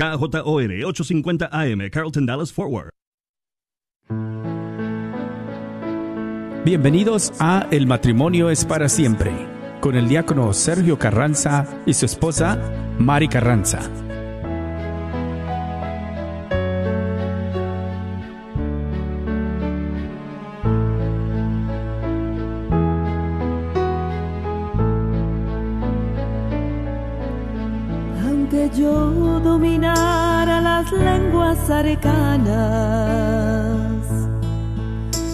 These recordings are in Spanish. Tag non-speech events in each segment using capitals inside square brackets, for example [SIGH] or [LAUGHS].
KJOR 850 AM, Carlton Dallas Forward. Bienvenidos a El matrimonio es para siempre, con el diácono Sergio Carranza y su esposa Mari Carranza. arcanas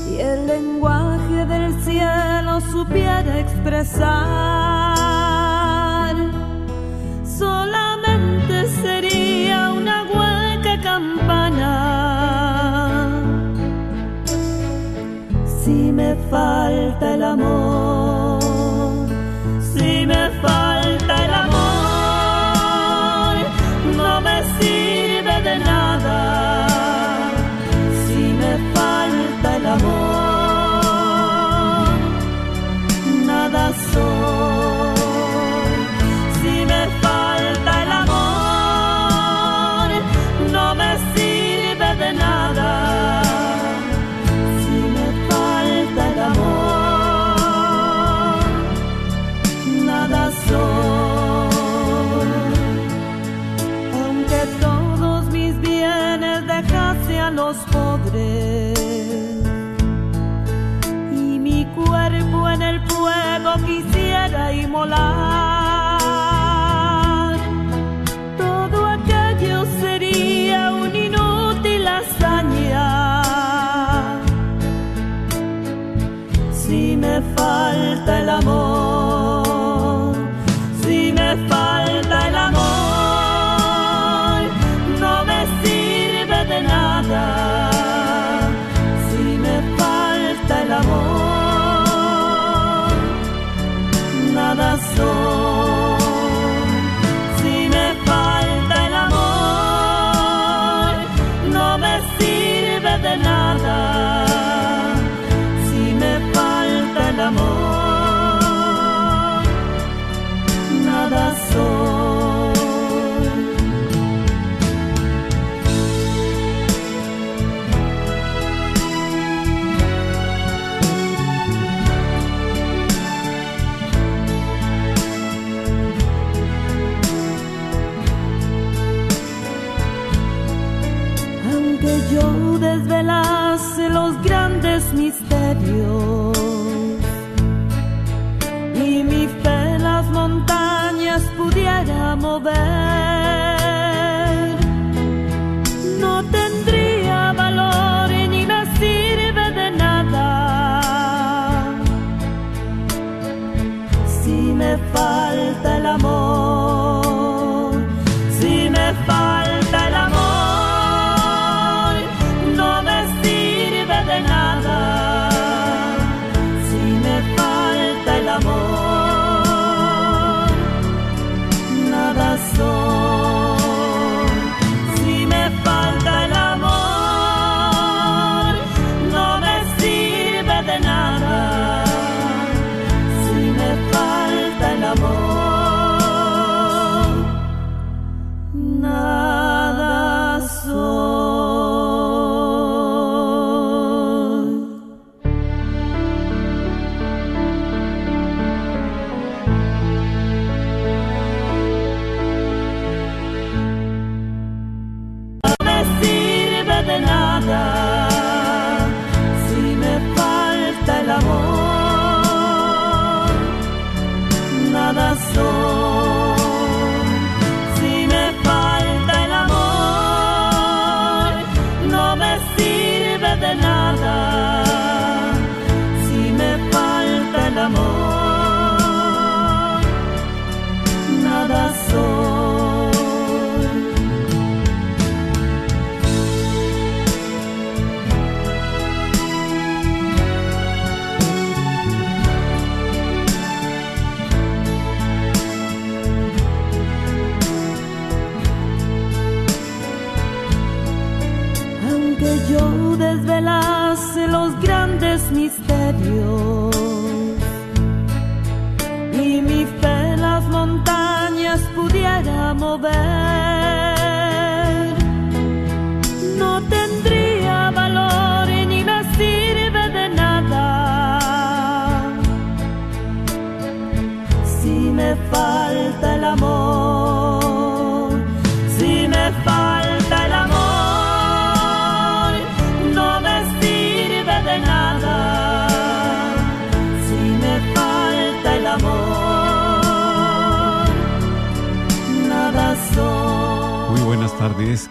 y el lenguaje del cielo supiera expresar, solamente sería una hueca campana. Si me falta el amor, si me falta el amor.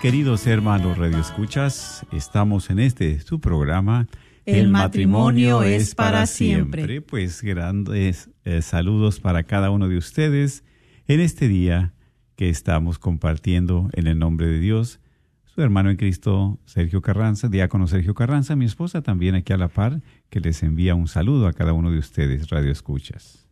Queridos hermanos Radio Escuchas. Estamos en este su programa. El matrimonio es para siempre. Pues grandes eh, saludos para cada uno de ustedes en este día que estamos compartiendo en el nombre de Dios. Su hermano en Cristo, Sergio Carranza, diácono Sergio Carranza, mi esposa también aquí a la par, que les envía un saludo a cada uno de ustedes, Radio Escuchas.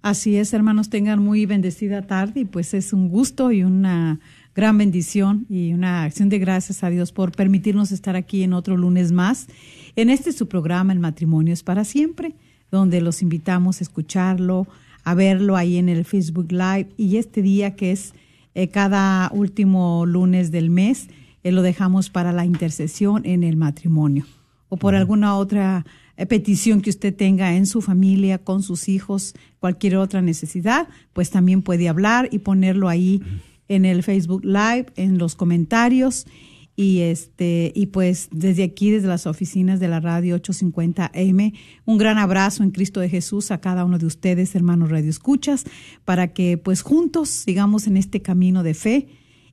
Así es, hermanos, tengan muy bendecida tarde y pues es un gusto y una gran bendición y una acción de gracias a Dios por permitirnos estar aquí en otro lunes más. En este su programa, El matrimonio es para siempre, donde los invitamos a escucharlo, a verlo ahí en el Facebook Live. Y este día que es eh, cada último lunes del mes, eh, lo dejamos para la intercesión en el matrimonio. O por alguna otra eh, petición que usted tenga en su familia, con sus hijos, cualquier otra necesidad, pues también puede hablar y ponerlo ahí en el Facebook Live, en los comentarios. Y este, y pues desde aquí, desde las oficinas de la radio 850 M, un gran abrazo en Cristo de Jesús a cada uno de ustedes, hermanos Radio Escuchas, para que pues juntos sigamos en este camino de fe,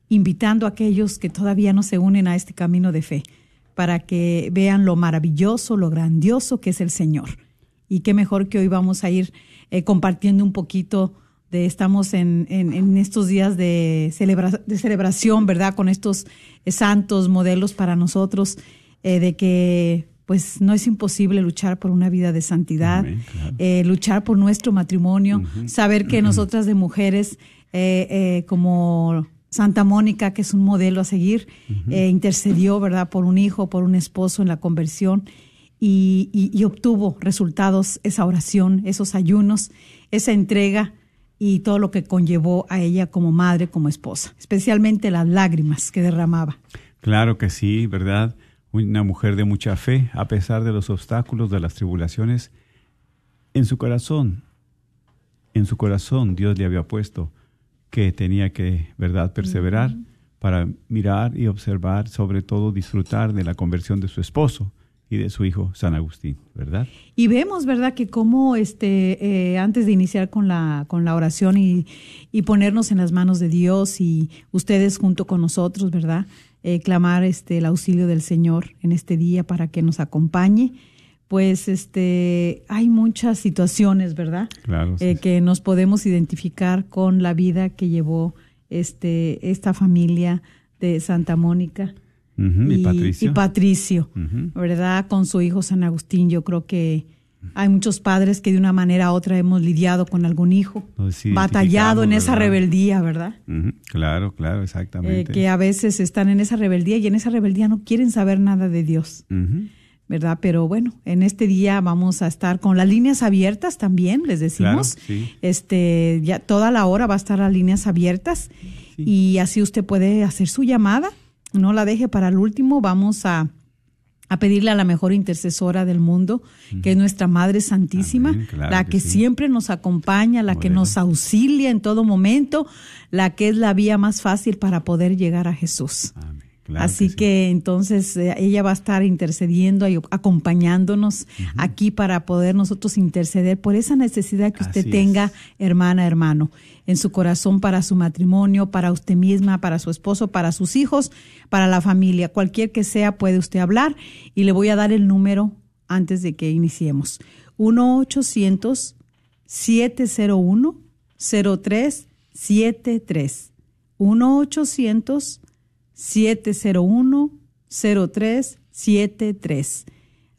invitando a aquellos que todavía no se unen a este camino de fe, para que vean lo maravilloso, lo grandioso que es el Señor. Y qué mejor que hoy vamos a ir eh, compartiendo un poquito de, estamos en, en, en estos días de, celebra, de, celebración, ¿verdad? Con estos eh, santos modelos para nosotros, eh, de que pues no es imposible luchar por una vida de santidad, Amén, claro. eh, luchar por nuestro matrimonio, saber que nosotras de mujeres, eh, eh, como Santa Mónica, que es un modelo a seguir, intercedió, ¿verdad?, por un hijo, por un esposo en la conversión y, y- y obtuvo resultados esa oración, esos ayunos, esa entrega y todo lo que conllevó a ella como madre, como esposa, especialmente las lágrimas que derramaba. Claro que sí, ¿verdad? Una mujer de mucha fe, a pesar de los obstáculos, de las tribulaciones, en su corazón, en su corazón Dios le había puesto que tenía que, ¿verdad?, perseverar para mirar y observar, sobre todo disfrutar de la conversión de su esposo y de su hijo San Agustín, ¿verdad? Y vemos, ¿verdad?, que como este, eh, antes de iniciar con la, con la oración y, y ponernos en las manos de Dios y ustedes junto con nosotros, ¿verdad?, eh, clamar este, el auxilio del Señor en este día para que nos acompañe, pues este, hay muchas situaciones, ¿verdad?, Claro. sí, eh, sí. que nos podemos identificar con la vida que llevó este, esta familia de Santa Mónica Y, Patricio. y Patricio. ¿verdad? Con su hijo San Agustín. Yo creo que hay muchos padres que de una manera u otra hemos lidiado con algún hijo, batallado en esa rebeldía, ¿verdad? Claro, claro, Eh, exactamente. que a veces están en esa rebeldía y en esa rebeldía no quieren saber nada de Dios. ¿verdad? Pero bueno, en este día vamos a estar con las líneas abiertas también, les decimos. Claro, sí. Este, ya toda la hora va a estar las líneas abiertas Sí. y así usted puede hacer su llamada. No la deje para el último. Vamos a, a pedirle a la mejor intercesora del mundo, que es nuestra Madre Santísima, Amén, claro la que que sí. siempre nos acompaña, la que nos auxilia en todo momento, la que es la vía más fácil para poder llegar a Jesús. Amén, claro Así sí. que entonces eh, ella va a estar intercediendo y acompañándonos aquí para poder nosotros interceder por esa necesidad que usted Así tenga, es. hermana, hermano, en su corazón para su matrimonio, para usted misma, para su esposo, para sus hijos, para la familia, cualquier que sea, puede usted hablar y le voy a dar el número antes de que iniciemos. 1 800 701-0373.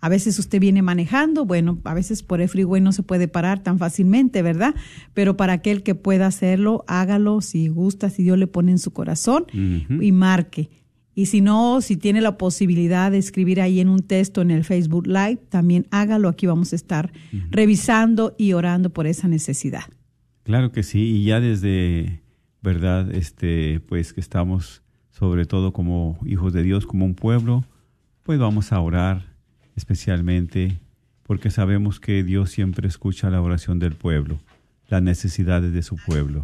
A veces usted viene manejando, bueno, a veces por el freeway no se puede parar tan fácilmente, ¿verdad? Pero para aquel que pueda hacerlo, hágalo si gusta, si Dios le pone en su corazón y marque. Y si no, si tiene la posibilidad de escribir ahí en un texto en el Facebook Live, también hágalo. Aquí vamos a estar revisando y orando por esa necesidad. Claro que sí, y ya desde, ¿verdad? Este, pues que estamos sobre todo como hijos de Dios, como un pueblo, pues vamos a orar especialmente porque sabemos que Dios siempre escucha la oración del pueblo, las necesidades de su pueblo.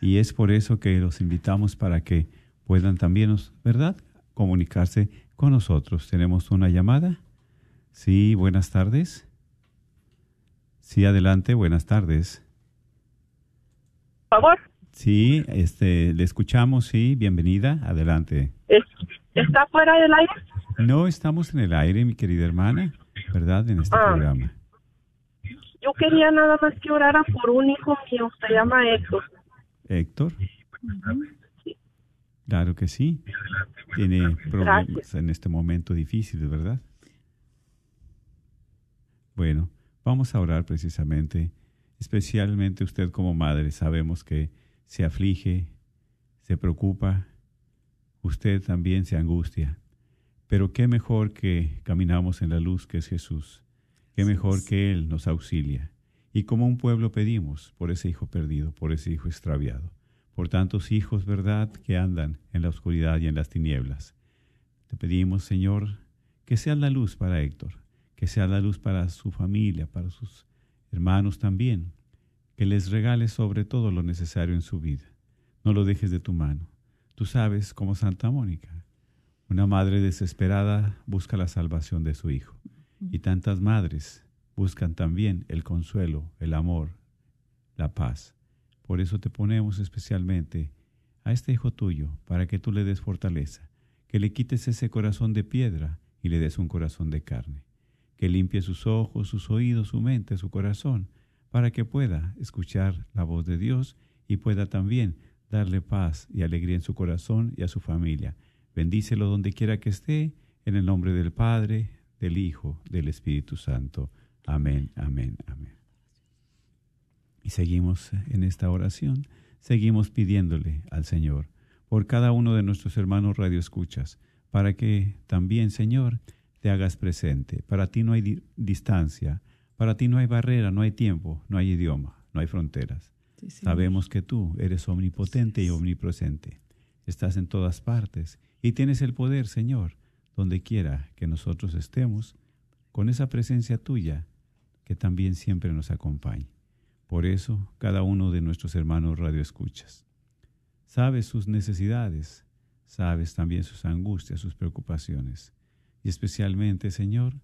Y es por eso que los invitamos para que puedan también, ¿verdad?, comunicarse con nosotros. Tenemos una llamada. Sí, buenas tardes. Sí, adelante, buenas tardes. Por favor. Sí, este, le escuchamos, sí, bienvenida, adelante. ¿Está fuera del aire? No, estamos en el aire, mi querida hermana, ¿verdad? En este Ah. programa. Yo quería nada más que oraran por un hijo mío, se llama Héctor. Héctor. Claro que sí. Tiene problemas Gracias. en este momento difícil, ¿verdad? Bueno, vamos a orar precisamente, especialmente usted como madre, sabemos que se aflige, se preocupa, usted también se angustia, pero qué mejor que caminamos en la luz que es Jesús, qué mejor que Él nos auxilia. Y como un pueblo pedimos por ese hijo perdido, por ese hijo extraviado, por tantos hijos, ¿verdad?, que andan en la oscuridad y en las tinieblas. Te pedimos, Señor, que sea la luz para Héctor, que sea la luz para su familia, para sus hermanos también, que les regales sobre todo lo necesario en su vida. No lo dejes de tu mano. Tú sabes, como Santa Mónica, una madre desesperada busca la salvación de su hijo. Y tantas madres buscan también el consuelo, el amor, la paz. Por eso te ponemos especialmente a este hijo tuyo, para que tú le des fortaleza, que le quites ese corazón de piedra y le des un corazón de carne, que limpie sus ojos, sus oídos, su mente, su corazón, para que pueda escuchar la voz de Dios y pueda también darle paz y alegría en su corazón y a su familia. Bendícelo donde quiera que esté, en el nombre del Padre, del Hijo, del Espíritu Santo. Amén, amén, amén. Y seguimos en esta oración, seguimos pidiéndole al Señor por cada uno de nuestros hermanos radioescuchas, para que también, Señor, te hagas presente. Para ti no hay di- distancia, para ti no hay barrera, no hay tiempo, no hay idioma, no hay fronteras. Sí. Sabemos que tú eres omnipotente y omnipresente. Estás en todas partes y tienes el poder, Señor, donde quiera que nosotros estemos, con esa presencia tuya que también siempre nos acompaña. Por eso, cada uno de nuestros hermanos radioescuchas, sabes sus necesidades, sabes también sus angustias, sus preocupaciones. Y especialmente, Señor,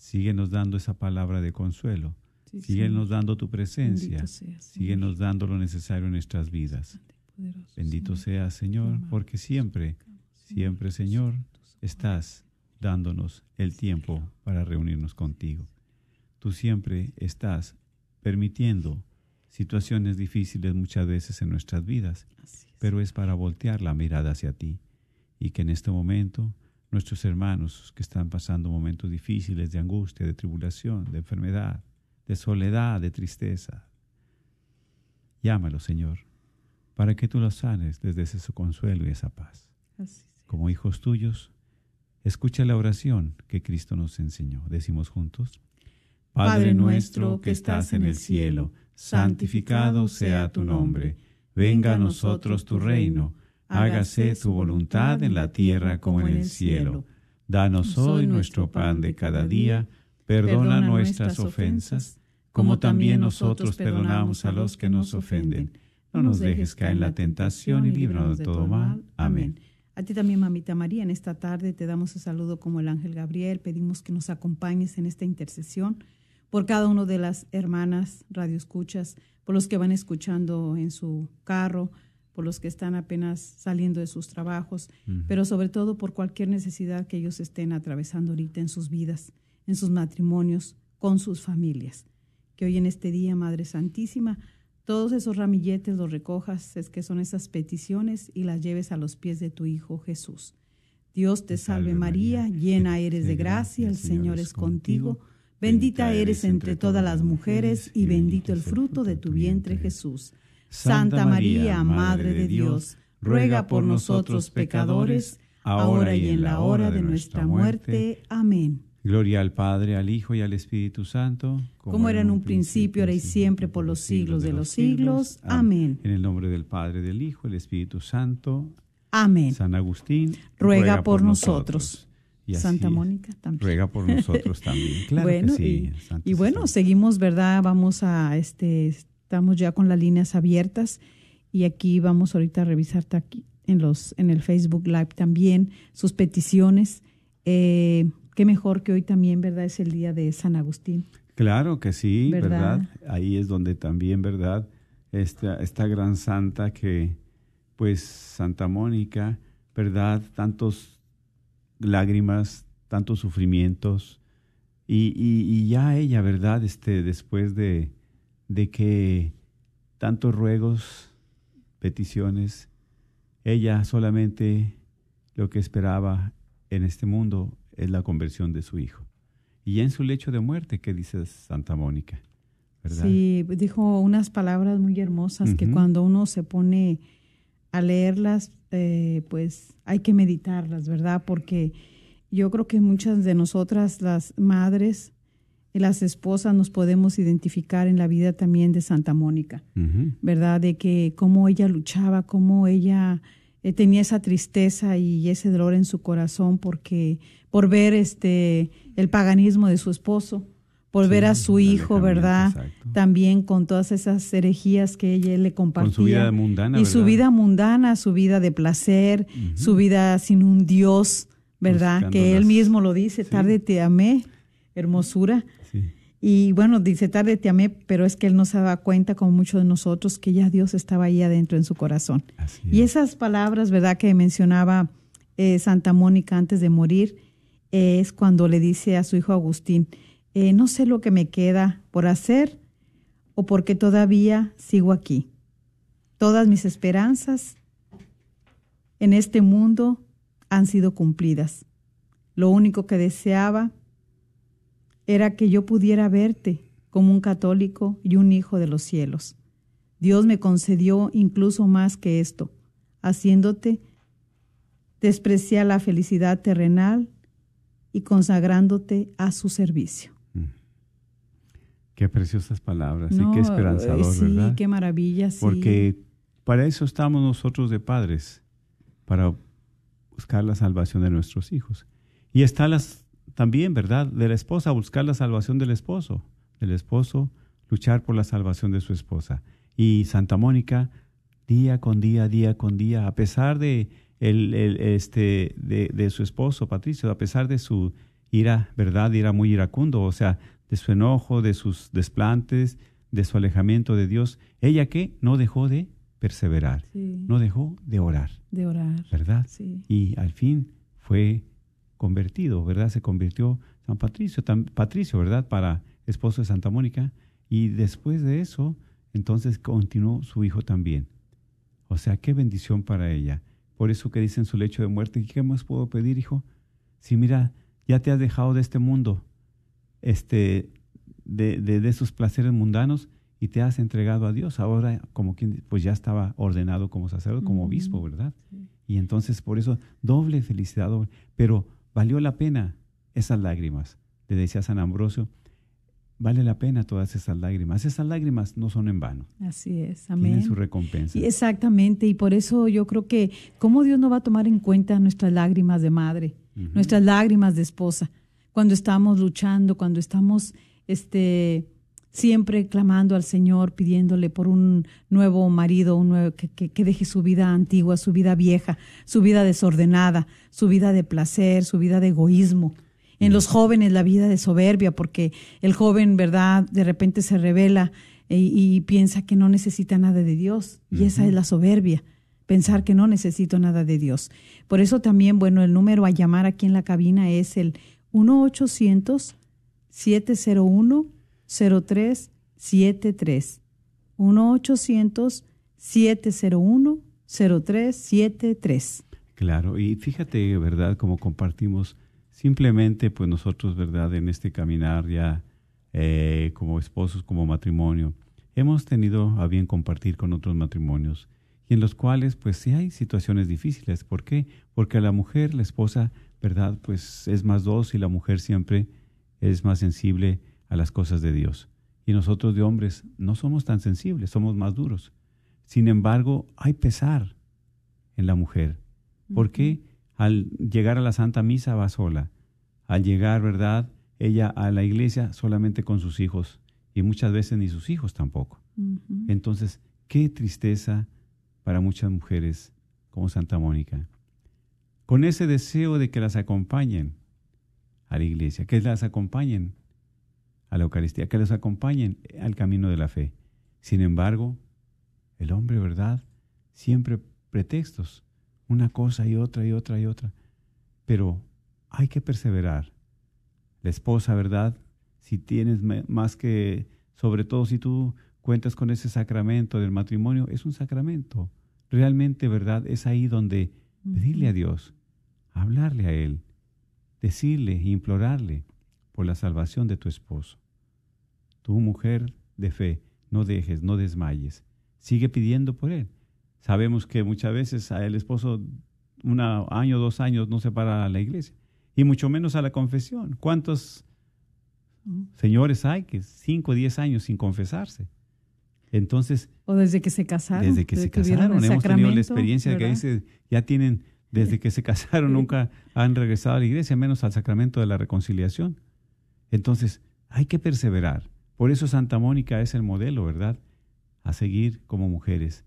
síguenos dando esa palabra de consuelo, Sí, síguenos dando tu presencia, seas, síguenos dando lo necesario en nuestras vidas. Poderoso, Bendito seas, Señor, porque siempre, siempre, Señor, estás dándonos el tiempo para reunirnos contigo. Tú siempre estás permitiendo situaciones difíciles muchas veces en nuestras vidas, es. pero es para voltear la mirada hacia ti y que en este momento nuestros hermanos que están pasando momentos difíciles de angustia, de tribulación, de enfermedad, de soledad, de tristeza, llámalo, Señor, para que tú los sanes, les des ese consuelo y esa paz. Así. Como hijos tuyos, escucha la oración que Cristo nos enseñó. Decimos juntos. Padre nuestro que estás en el cielo, santificado sea tu nombre. Venga a nosotros tu reino. Hágase tu voluntad en la tierra como en el cielo. Danos hoy nuestro pan de cada día. Perdona nuestras ofensas, como también nosotros perdonamos a los que nos ofenden. No nos dejes caer en la tentación y líbranos de todo mal. Amén. A ti también, mamita María, en esta tarde te damos el saludo como el ángel Gabriel. Pedimos que nos acompañes en esta intercesión por cada una de las hermanas radioescuchas, por los que van escuchando en su carro, por los que están apenas saliendo de sus trabajos, pero sobre todo por cualquier necesidad que ellos estén atravesando ahorita en sus vidas, en sus matrimonios, con sus familias. Que hoy en este día, Madre Santísima, todos esos ramilletes los recojas, es que son esas peticiones y las lleves a los pies de tu Hijo Jesús. Dios te salve María, llena [LAUGHS] eres de gracia, el Señor es contigo, bendita eres entre todas las mujeres y bendito el fruto de tu vientre Jesús. Santa María, Madre de Dios, ruega por nosotros pecadores, ahora y en la hora de nuestra muerte. Amén. Gloria al Padre, al Hijo y al Espíritu Santo, Como era en un principio, ahora y siempre, por los siglos de los siglos. Amén. En el nombre del Padre, del Hijo del Espíritu Santo. Amén. San Agustín ruega, por, nosotros. Y Santa. Mónica también. Ruega por nosotros también. Claro bueno, que sí. y, y bueno, seguimos, ¿verdad? Vamos a, este, estamos ya con las líneas abiertas y aquí vamos ahorita a revisar aquí en los, en el Facebook Live también sus peticiones. Eh, qué mejor que hoy también, ¿verdad? Es el día de San Agustín. Claro que sí, ¿Verdad? ¿verdad? Ahí es donde también, ¿verdad? Esta, esta gran santa que, pues, Santa Mónica, ¿verdad? Tantos lágrimas, tantos sufrimientos. Y, y, y ya ella, ¿verdad? Este, después de, de que tantos ruegos, peticiones, ella solamente lo que esperaba en este mundo es la conversión de su hijo. Y en su lecho de muerte, ¿qué dice Santa Mónica? ¿Verdad? Sí, dijo unas palabras muy hermosas que cuando uno se pone a leerlas, eh, pues hay que meditarlas, ¿verdad? Porque yo creo que muchas de nosotras, las madres y las esposas, nos podemos identificar en la vida también de Santa Mónica. ¿verdad? De que cómo ella luchaba, cómo ella eh, tenía esa tristeza y ese dolor en su corazón porque por ver este el paganismo de su esposo, por Sí, ver a su hijo, ¿verdad? exacto. También con todas esas herejías que ella le compartía. Con su vida mundana, Y su vida mundana, su vida de placer, su vida sin un Dios, ¿verdad? Buscando que él las- mismo lo dice, sí. tarde te amé, hermosura. Y bueno, dice, tarde te amé, pero es que él no se daba cuenta, como muchos de nosotros, que ya Dios estaba ahí adentro en su corazón. Y es. esas palabras, ¿verdad?, que mencionaba eh, Santa Mónica antes de morir, eh, es cuando le dice a su hijo Agustín, eh, no sé lo que me queda por hacer o porque todavía sigo aquí. Todas mis esperanzas en este mundo han sido cumplidas. Lo único que deseaba era que yo pudiera verte como un católico y un hijo de los cielos. Dios me concedió incluso más que esto, haciéndote despreciar la felicidad terrenal y consagrándote a su servicio. Qué preciosas palabras No, y qué esperanzador, eh, sí, ¿verdad? qué maravilla, sí. Porque para eso estamos nosotros de padres, para buscar la salvación de nuestros hijos. Y está las también, ¿verdad? De la esposa, buscar la salvación del esposo. Del esposo, luchar por la salvación de su esposa. Y Santa Mónica, día con día, día con día, a pesar de, el, el, este, de, de su esposo, Patricio, a pesar de su ira, ¿verdad? Ira muy iracundo, o sea, de su enojo, de sus desplantes, de su alejamiento de Dios, ella que no dejó de perseverar, Sí, no dejó de orar, de orar. ¿verdad? Sí. Y al fin fue convertido, ¿verdad? Se convirtió San Patricio, tan- Patricio, ¿verdad? Para esposo de Santa Mónica. Y después de eso, entonces continuó su hijo también. O sea, qué bendición para ella. Por eso que dice en su lecho de muerte, ¿qué más puedo pedir, hijo? Si mira, ya te has dejado de este mundo, este, de, de, de esos placeres mundanos y te has entregado a Dios. Ahora, como quien, pues ya estaba ordenado como sacerdote, como obispo, ¿verdad? Y entonces, por eso, doble felicidad, doble. Pero valió la pena esas lágrimas. Le decía San Ambrosio, vale la pena todas esas lágrimas. Esas lágrimas no son en vano. Así es, Tienen amén. su recompensa. Y exactamente, y por eso yo creo que cómo Dios no va a tomar en cuenta nuestras lágrimas de madre, nuestras lágrimas de esposa, cuando estamos luchando, cuando estamos este siempre clamando al Señor, pidiéndole por un nuevo marido, un nuevo que, que, que deje su vida antigua, su vida vieja, su vida desordenada, su vida de placer, su vida de egoísmo. En los jóvenes la vida de soberbia, porque el joven, ¿verdad?, de repente se revela y, y piensa que no necesita nada de Dios. Y esa es la soberbia, pensar que no necesito nada de Dios. Por eso también, bueno, el número a llamar aquí en la cabina es el 1-800-701-0373. 1-800-701-0373. Claro, y fíjate, ¿verdad? Como compartimos, simplemente pues nosotros, ¿verdad? En este caminar ya eh, como esposos, como matrimonio, hemos tenido a bien compartir con otros matrimonios y en los cuales pues sí hay situaciones difíciles. ¿Por qué? Porque la mujer, la esposa, ¿verdad? Pues es más dócil, la mujer siempre es más sensible a las cosas de Dios. Y nosotros de hombres no somos tan sensibles, somos más duros. Sin embargo, hay pesar en la mujer. ¿Por qué? Al llegar a la Santa Misa va sola. Al llegar, ¿verdad? Ella a la iglesia solamente con sus hijos y muchas veces ni sus hijos tampoco. Entonces, qué tristeza para muchas mujeres como Santa Mónica. Con ese deseo de que las acompañen a la iglesia, que las acompañen a la Eucaristía, que las acompañen al camino de la fe. Sin embargo, el hombre, ¿verdad? Siempre pretextos, una cosa y otra y otra y otra. Pero hay que perseverar. La esposa, ¿verdad? Si tienes más que, sobre todo si tú cuentas con ese sacramento del matrimonio, es un sacramento. Realmente, ¿verdad? Es ahí donde pedirle a Dios, hablarle a Él, decirle, implorarle por la salvación de tu esposo. Tu mujer de fe, no dejes, no desmayes. Sigue pidiendo por Él. Sabemos que muchas veces a el esposo un año, dos años no se para a la iglesia, y mucho menos a la confesión. ¿Cuántos señores hay que cinco o diez años sin confesarse? Entonces, O desde que se casaron. desde que se tuvieron casaron, hemos tenido la experiencia de que ¿verdad? dice, ya tienen, desde que se casaron, [LAUGHS] nunca han regresado a la iglesia, menos al sacramento de la reconciliación. Entonces, hay que perseverar. Por eso Santa Mónica es el modelo, ¿verdad? A seguir como mujeres,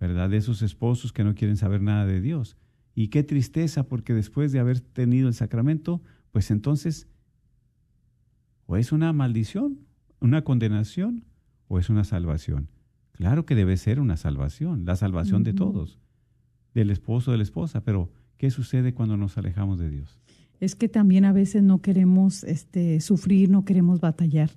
¿verdad? De esos esposos que no quieren saber nada de Dios. Y qué tristeza, porque después de haber tenido el sacramento, pues entonces, o es una maldición, una condenación, o es una salvación. Claro que debe ser una salvación, la salvación de todos, del esposo, de la esposa, pero ¿qué sucede cuando nos alejamos de Dios? Es que también a veces no queremos este, sufrir, no queremos batallar.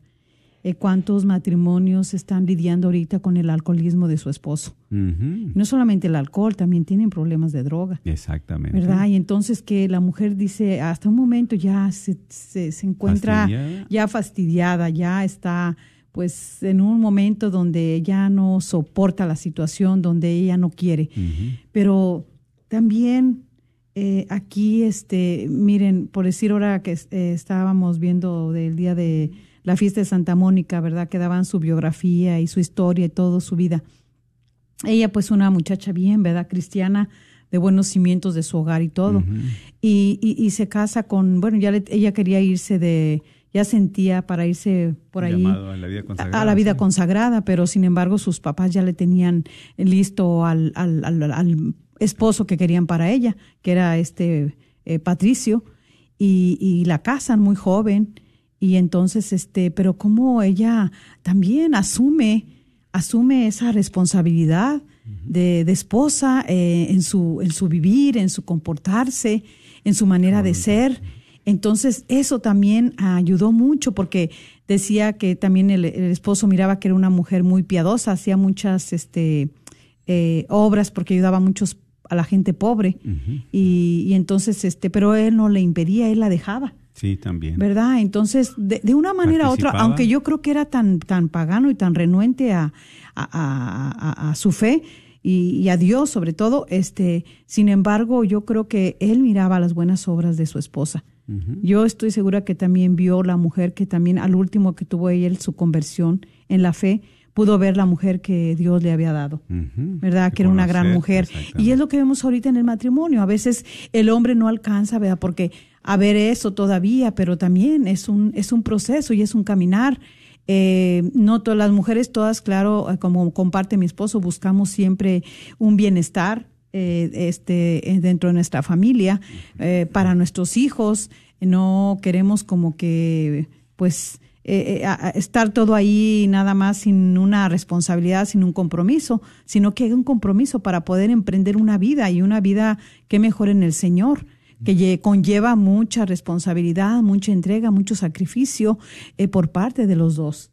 Eh, ¿Cuántos matrimonios están lidiando ahorita con el alcoholismo de su esposo? No solamente el alcohol, también tienen problemas de droga. Exactamente. ¿Verdad? Y entonces que la mujer dice, hasta un momento ya se, se, se encuentra Fastidiada. ya fastidiada, ya está pues en un momento donde ya no soporta la situación, donde ella no quiere. Pero también eh, aquí, este, miren, por decir ahora que eh, estábamos viendo del día de la fiesta de Santa Mónica, ¿verdad? Que daban su biografía y su historia y todo su vida. Ella pues una muchacha bien, ¿verdad? Cristiana, de buenos cimientos de su hogar y todo. Y, y, y se casa con, bueno, ya le- ella quería irse de, ya sentía para irse por ahí a la vida consagrada. a la vida consagrada, pero sin embargo sus papás ya le tenían listo al, al, al- al esposo que querían para ella, que era este eh, Patricio, y, y la casan muy joven, y entonces, este, pero como ella también asume, asume esa responsabilidad de, de esposa eh, en, su, en su vivir, en su comportarse, en su manera de ser. Entonces, eso también ayudó mucho porque decía que también el, el esposo miraba que era una mujer muy piadosa, hacía muchas este, eh, obras porque ayudaba a muchos a la gente pobre. Y, y entonces este pero él no le impedía él la dejaba Sí, también. verdad entonces de, de una manera u otra aunque yo creo que era tan tan pagano y tan renuente a, a, a- su fe y, y a Dios sobre todo este sin embargo yo creo que él miraba las buenas obras de su esposa yo estoy segura que también vio la mujer que también al último que tuvo ella su conversión en la fe pudo ver la mujer que Dios le había dado Ujú. ¿verdad? De Que era una gran mujer. Y es lo que vemos ahorita en el matrimonio. A veces el hombre no alcanza, ¿verdad? Porque a ver eso todavía, pero también es un, es un proceso y es un caminar. Eh, no todas las mujeres, todas, claro, eh, como comparte mi esposo, buscamos siempre un bienestar eh, este, eh, dentro de nuestra familia, eh, para nuestros hijos. No queremos como que, pues, eh, estar todo ahí nada más sin una responsabilidad, sin un compromiso, sino que hay un compromiso para poder emprender una vida y una vida que mejor en el Señor que lle- conlleva mucha responsabilidad, mucha entrega, mucho sacrificio eh, por parte de los dos.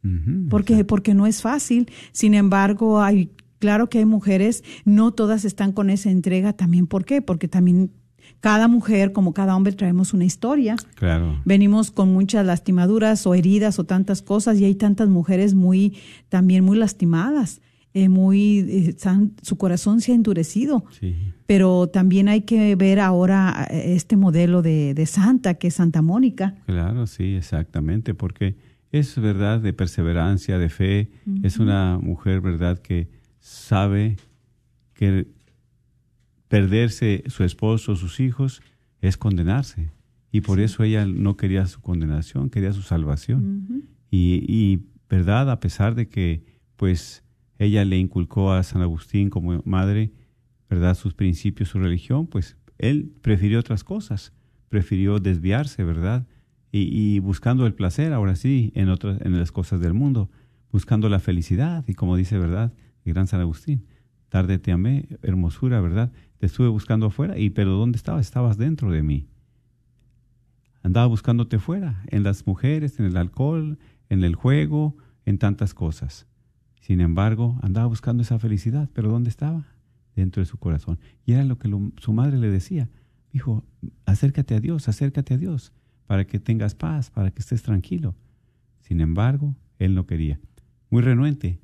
Porque, porque no es fácil. Sin embargo, hay, claro que hay mujeres, no todas están con esa entrega también. ¿Por qué? Porque también cada mujer, como cada hombre, traemos una historia Claro. venimos con muchas lastimaduras o heridas o tantas cosas y hay tantas mujeres muy también muy lastimadas eh, muy eh, su corazón se ha endurecido. Sí. pero también hay que ver ahora eh, este modelo de, de santa que es Santa Mónica. Claro, sí, exactamente, porque es verdad de perseverancia, de fe, es una mujer, verdad, que sabe que perderse su esposo, sus hijos, es condenarse. Y por eso ella no quería su condenación, quería su salvación. y, y, verdad, a pesar de que, pues, ella le inculcó a San Agustín como madre, verdad, sus principios, su religión, pues, él prefirió otras cosas, prefirió desviarse, verdad, y, buscando el placer, ahora sí, en otras, en las cosas del mundo, buscando la felicidad, y como dice, verdad, el gran San Agustín, tarde te amé, hermosura, verdad, te estuve buscando afuera, y pero ¿dónde estabas? Estabas dentro de mí. Andaba buscándote fuera, en las mujeres, en el alcohol, en el juego, en tantas cosas. Sin embargo, andaba buscando esa felicidad, pero ¿dónde estaba? Dentro de su corazón. Y era lo que su madre le decía, hijo, acércate a Dios, acércate a Dios, para que tengas paz, para que estés tranquilo. Sin embargo, él no quería. Muy renuente,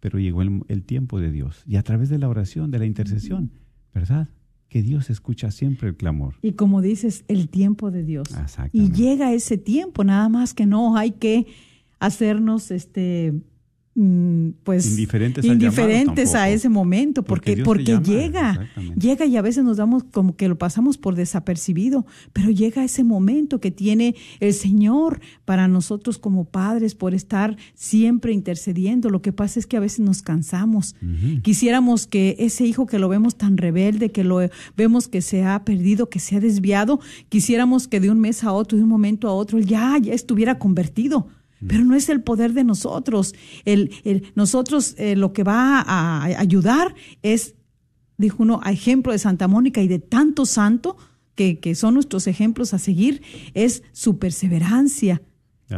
pero llegó el, el tiempo de Dios. Y a través de la oración, de la intercesión, ¿verdad? que Dios escucha siempre el clamor. Y como dices, el tiempo de Dios. Y llega ese tiempo, nada más que no hay que hacernos este pues indiferentes, indiferentes a ese momento porque porque, llega llega y a veces nos damos como que lo pasamos por desapercibido pero llega ese momento que tiene el Señor para nosotros como padres por estar siempre intercediendo. Lo que pasa es que a veces nos cansamos. Quisiéramos que ese hijo que lo vemos tan rebelde que lo vemos que se ha perdido que se ha desviado quisiéramos que de un mes a otro de un momento a otro ya ya estuviera convertido pero no es el poder de nosotros. El, nosotros eh, lo que va a, ayudar es, dijo uno, a ejemplo de Santa Mónica y de tanto santo que, que son nuestros ejemplos a seguir, es su perseverancia.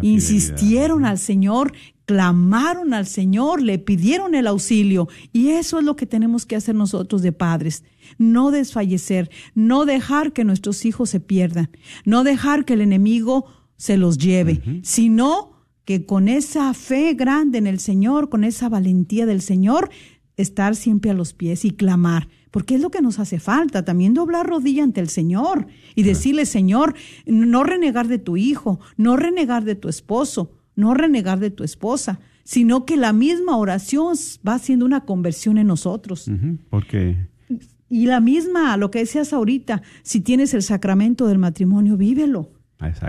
Insistieron al Señor, clamaron al Señor, le pidieron el auxilio. Y eso es lo que tenemos que hacer nosotros de padres. No desfallecer, no dejar que nuestros hijos se pierdan, no dejar que el enemigo se los lleve, sino que con esa fe grande en el Señor, con esa valentía del Señor, estar siempre a los pies y clamar, porque es lo que nos hace falta, también doblar rodilla ante el Señor y decirle, Señor, no renegar de tu hijo, no renegar de tu esposo, no renegar de tu esposa, sino que la misma oración va haciendo una conversión en nosotros. Porque y la misma, lo que decías ahorita, si tienes el sacramento del matrimonio, vívelo.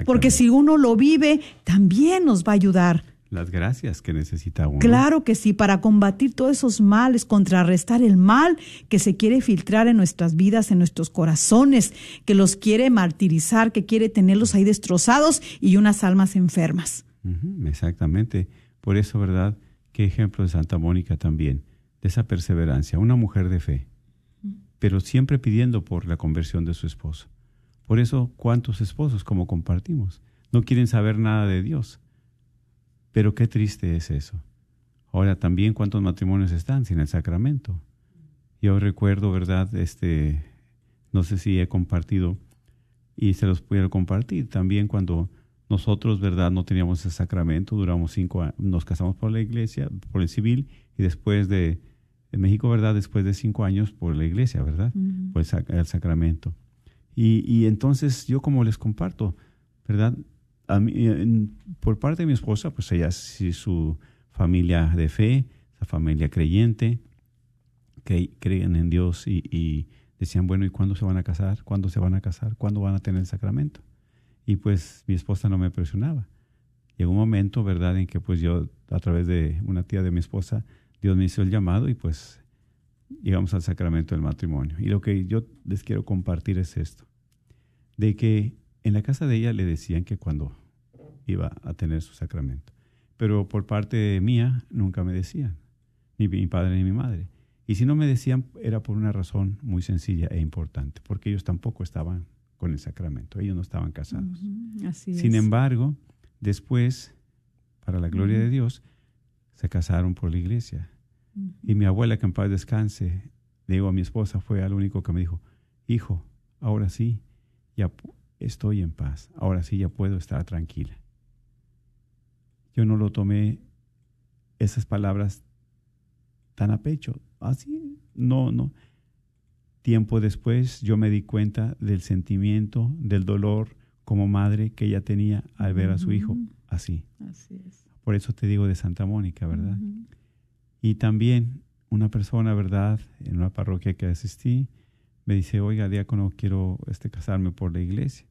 Porque si uno lo vive, también nos va a ayudar. Las gracias que necesita uno. Claro que sí, para combatir todos esos males, contrarrestar el mal que se quiere filtrar en nuestras vidas, en nuestros corazones, que los quiere martirizar, que quiere tenerlos ahí destrozados y unas almas enfermas. exactamente. Por eso, ¿verdad? Qué ejemplo de Santa Mónica también, de esa perseverancia, una mujer de fe, pero siempre pidiendo por la conversión de su esposo. Por eso, ¿cuántos esposos, como compartimos, no quieren saber nada de Dios? Pero qué triste es eso. Ahora también, ¿cuántos matrimonios están sin el sacramento? Yo recuerdo, ¿verdad? Este, no sé si he compartido y se los puedo compartir. También cuando nosotros, ¿verdad? No teníamos el sacramento, duramos cinco años, nos casamos por la iglesia, por el civil, y después de, en México, ¿verdad? Después de cinco años por la iglesia, ¿verdad? Por el sacramento. Y, entonces yo como les comparto, ¿verdad? A mí, por parte de mi esposa, pues ella sí su familia de fe, esa familia creyente, que creen en Dios y, decían, bueno, ¿y cuándo se van a casar? ¿Cuándo se van a casar? ¿Cuándo van a tener el sacramento? Y pues mi esposa no me presionaba. Llegó un momento, ¿verdad?, en que pues yo, a través de una tía de mi esposa, Dios me hizo el llamado y pues llegamos al sacramento del matrimonio. Y lo que yo les quiero compartir es esto, de que en la casa de ella le decían que cuando iba a tener su sacramento, pero por parte mía nunca me decían, ni mi padre ni mi madre. Y si no me decían era por una razón muy sencilla e importante, porque ellos tampoco estaban con el sacramento, ellos no estaban casados. Sin embargo, después, para la gloria de Dios, se casaron por la iglesia y mi abuela, que en paz descanse, le digo a mi esposa, fue al único que me dijo, hijo, ahora sí, ya estoy en paz, ahora sí ya puedo estar tranquila. Yo no lo tomé esas palabras tan a pecho, así, no, no. Tiempo después yo me di cuenta del sentimiento, del dolor como madre que ella tenía al ver a su hijo así. Así es. Por eso te digo de Santa Mónica, ¿verdad? Y también una persona, ¿verdad? En una parroquia que asistí, me dice, oiga, diácono, quiero este, casarme por la iglesia.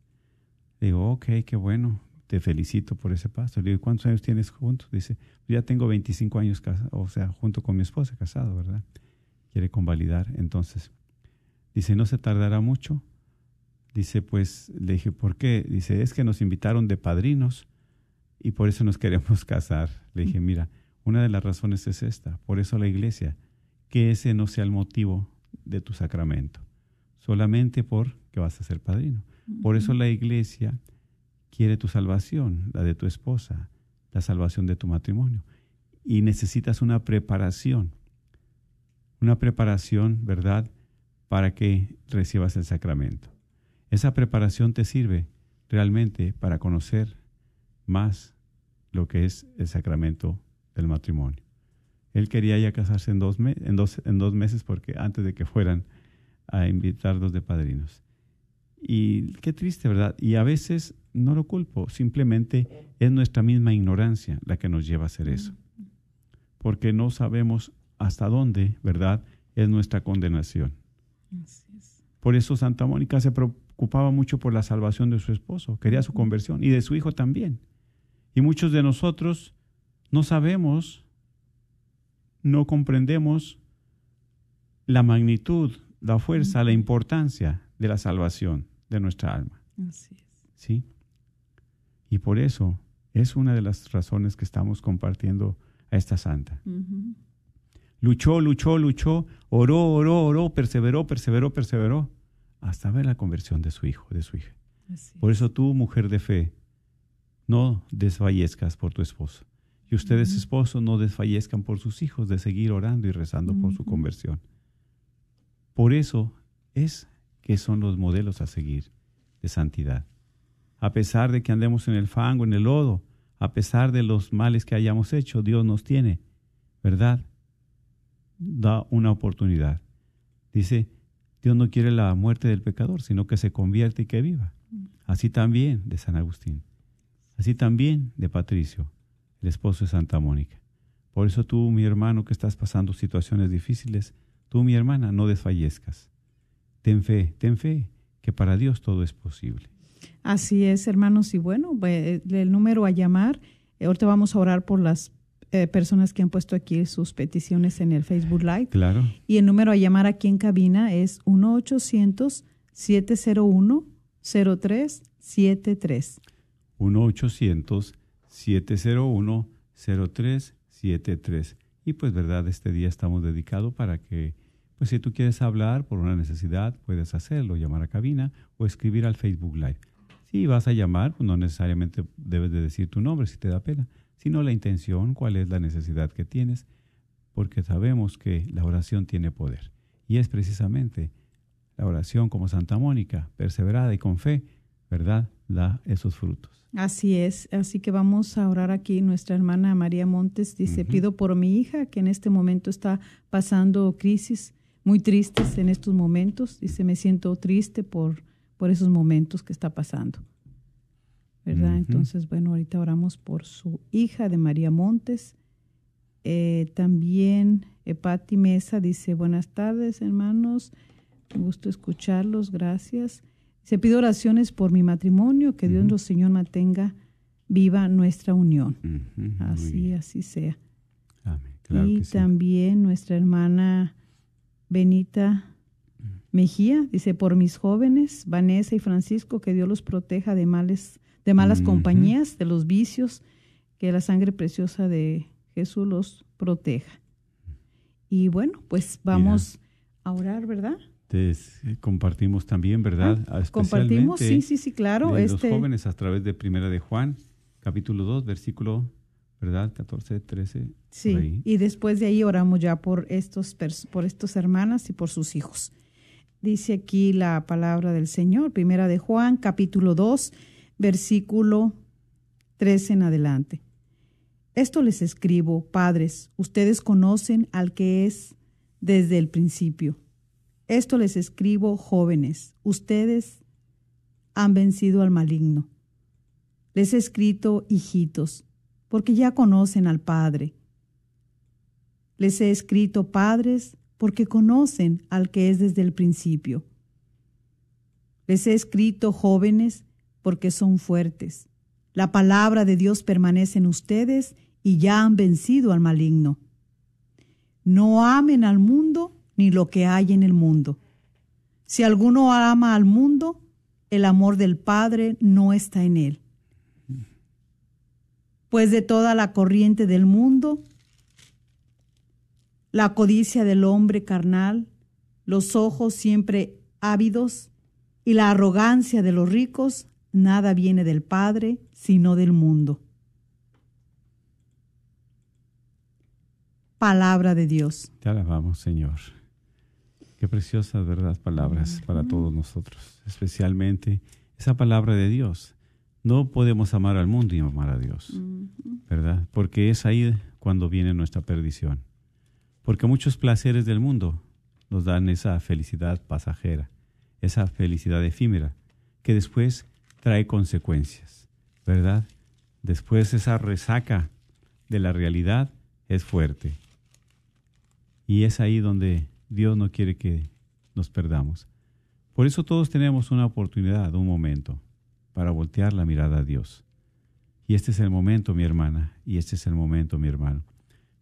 Le digo, ok, qué bueno, te felicito por ese paso. Le digo, ¿cuántos años tienes juntos? Dice, ya tengo 25 años, casa- o sea, junto con mi esposa, casado, ¿verdad? Quiere convalidar. Entonces, dice, ¿no se tardará mucho? Dice, pues, le dije, ¿por qué? Dice, es que nos invitaron de padrinos y por eso nos queremos [LAUGHS] casar. Le dije, mira, una de las razones es esta, por eso la iglesia, que ese no sea el motivo de tu sacramento, solamente por que vas a ser padrino. Por eso la iglesia quiere tu salvación, la de tu esposa, la salvación de tu matrimonio. Y necesitas una preparación, una preparación, ¿verdad?, para que recibas el sacramento. Esa preparación te sirve realmente para conocer más lo que es el sacramento del matrimonio. Él quería ya casarse en dos, me- en dos, en dos meses porque antes de que fueran a invitarlos de padrinos. Y qué triste, ¿verdad? Y a veces no lo culpo, simplemente es nuestra misma ignorancia la que nos lleva a hacer eso. Porque no sabemos hasta dónde, ¿verdad?, es nuestra condenación. Por eso Santa Mónica se preocupaba mucho por la salvación de su esposo, quería su conversión y de su hijo también. Y muchos de nosotros no sabemos, no comprendemos la magnitud, la fuerza, la importancia de la salvación de nuestra alma. Así es. ¿Sí? Y por eso es una de las razones que estamos compartiendo a esta santa. Luchó, luchó, luchó, oró, oró, oró, perseveró, perseveró, perseveró, hasta ver la conversión de su hijo, de su hija. Así Por eso tú, mujer de fe, no desfallezcas por tu esposo. Y ustedes, esposos, no desfallezcan por sus hijos de seguir orando y rezando por su conversión. Por eso es que son los modelos a seguir de santidad. A pesar de que andemos en el fango, en el lodo, a pesar de los males que hayamos hecho, Dios nos tiene, ¿verdad? Da una oportunidad. Dice, Dios no quiere la muerte del pecador, sino que se convierte y que viva. Así también de San Agustín. Así también de Patricio, el esposo de Santa Mónica. Por eso tú, mi hermano, que estás pasando situaciones difíciles, tú, mi hermana, no desfallezcas. Ten fe, ten fe, que para Dios todo es posible. Así es, hermanos. Y bueno, pues, el número a llamar, eh, ahorita vamos a orar por las eh, personas que han puesto aquí sus peticiones en el Facebook Live. Claro. Y el número a llamar aquí en cabina es 1-800-701-0373. 1-800-701-0373. Y pues, verdad, este día estamos dedicados para que, pues si tú quieres hablar por una necesidad, puedes hacerlo, llamar a cabina o escribir al Facebook Live. Si vas a llamar, pues no necesariamente debes de decir tu nombre si te da pena, sino la intención, cuál es la necesidad que tienes, porque sabemos que la oración tiene poder. Y es precisamente la oración como Santa Mónica, perseverada y con fe, ¿verdad? Da esos frutos. Así es, así que vamos a orar aquí. Nuestra hermana María Montes dice, pido por mi hija que en este momento está pasando crisis muy tristes en estos momentos. Dice, me siento triste por, por esos momentos que está pasando. ¿Verdad? Entonces, bueno, ahorita oramos por su hija de María Montes. Eh, también Patti Mesa dice, buenas tardes hermanos, me gusto escucharlos, gracias. Se pide oraciones por mi matrimonio, que Dios Ujú. nuestro Señor mantenga viva nuestra unión. Así, así sea. Amén. Claro y que sí. también nuestra hermana Benita Mejía dice, por mis jóvenes, Vanessa y Francisco, que Dios los proteja de males, de malas compañías, de los vicios, que la sangre preciosa de Jesús los proteja. Y bueno, pues vamos a orar, ¿verdad? S- compartimos también, ¿verdad? Ah, compartimos, sí, sí, sí, claro. de Este, los jóvenes a través de Primera de Juan, capítulo 2, versículo, ¿verdad? 14, 13, por Sí, y después de ahí oramos ya por estos por estos hermanas y por sus hijos. Dice aquí la palabra del Señor, primera de Juan, capítulo 2, versículo 13 en adelante. Esto les escribo, padres, ustedes conocen al que es desde el principio. Esto les escribo, jóvenes, ustedes han vencido al maligno. Les he escrito, hijitos, porque ya conocen al Padre. Les he escrito, padres, porque conocen al que es desde el principio. Les he escrito jóvenes porque son fuertes. La palabra de Dios permanece en ustedes y ya han vencido al maligno. No amen al mundo ni lo que hay en el mundo. Si alguno ama al mundo, el amor del Padre no está en él. Pues de toda la corriente del mundo, la codicia del hombre carnal, los ojos siempre ávidos y la arrogancia de los ricos, nada viene del Padre, sino del mundo. Palabra de Dios. Te alabamos, Señor. Qué preciosas, ¿verdad? Palabras para todos nosotros, especialmente esa palabra de Dios. No podemos amar al mundo y amar a Dios, ¿verdad? Porque es ahí cuando viene nuestra perdición. Porque muchos placeres del mundo nos dan esa felicidad pasajera, esa felicidad efímera, que después trae consecuencias, ¿verdad? Después esa resaca de la realidad es fuerte. Y es ahí donde Dios no quiere que nos perdamos. Por eso todos tenemos una oportunidad, un momento, para voltear la mirada a Dios. Y este es el momento, mi hermana, y este es el momento, mi hermano.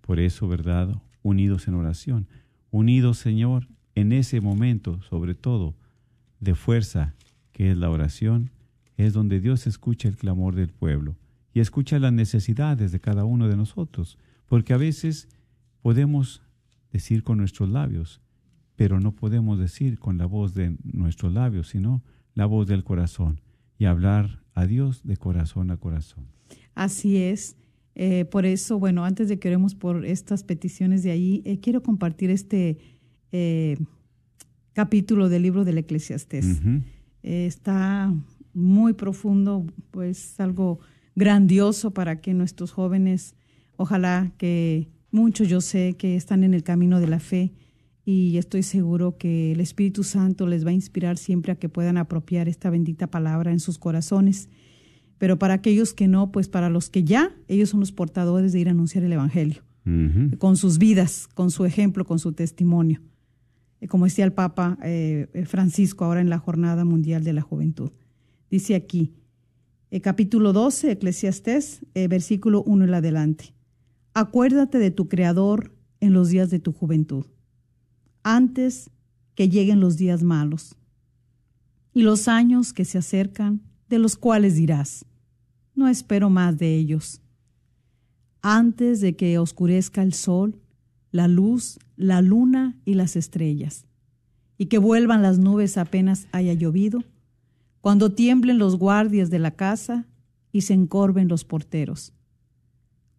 Por eso, ¿verdad? Unidos en oración, unidos, Señor, en ese momento, sobre todo, de fuerza, que es la oración, es donde Dios escucha el clamor del pueblo y escucha las necesidades de cada uno de nosotros, porque a veces podemos decir con nuestros labios, pero no podemos decir con la voz de nuestros labios, sino la voz del corazón y hablar a Dios de corazón a corazón. Así es. Eh, por eso, bueno, antes de que oremos por estas peticiones de ahí, eh, quiero compartir este eh, capítulo del libro del Eclesiastés. está muy profundo, pues algo grandioso para que nuestros jóvenes, ojalá que muchos yo sé que están en el camino de la fe y estoy seguro que el Espíritu Santo les va a inspirar siempre a que puedan apropiar esta bendita palabra en sus corazones. Pero para aquellos que no, pues para los que ya, ellos son los portadores de ir a anunciar el Evangelio, con sus vidas, con su ejemplo, con su testimonio. Eh, como decía el Papa eh, Francisco ahora en la Jornada Mundial de la Juventud. Dice aquí, eh, capítulo 12, Eclesiastés, versículo 1 en adelante. Acuérdate de tu Creador en los días de tu juventud antes que lleguen los días malos y los años que se acercan, de los cuales dirás, no espero más de ellos. Antes de que oscurezca el sol, la luz, la luna y las estrellas, y que vuelvan las nubes apenas haya llovido, cuando tiemblen los guardias de la casa y se encorven los porteros,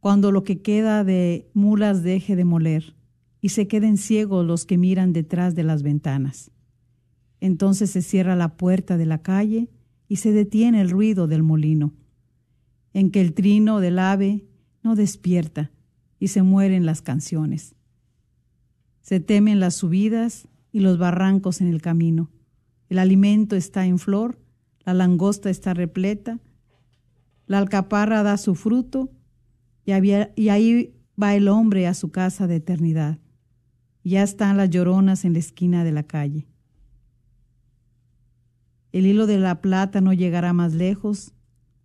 cuando lo que queda de mulas deje de moler, y se queden ciegos los que miran detrás de las ventanas. Entonces se cierra la puerta de la calle y se detiene el ruido del molino, en que el trino del ave no despierta y se mueren las canciones. Se temen las subidas y los barrancos en el camino. El alimento está en flor, la langosta está repleta, la alcaparra da su fruto y, ahí va el hombre a su casa de eternidad. Ya están las lloronas en la esquina de la calle. El hilo de la plata no llegará más lejos,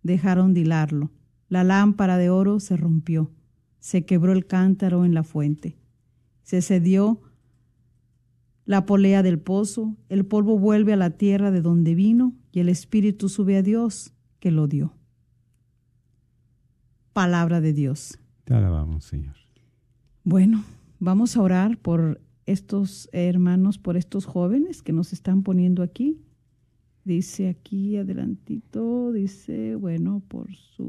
dejaron de hilarlo. La lámpara de oro se rompió, se quebró el cántaro en la fuente, se cedió la polea del pozo, el polvo vuelve a la tierra de donde vino y el espíritu sube a Dios que lo dio. Palabra de Dios. Te alabamos, Señor. Bueno, Vamos a orar por estos hermanos, por estos jóvenes que nos están poniendo aquí. Dice aquí adelantito, dice, bueno, por su,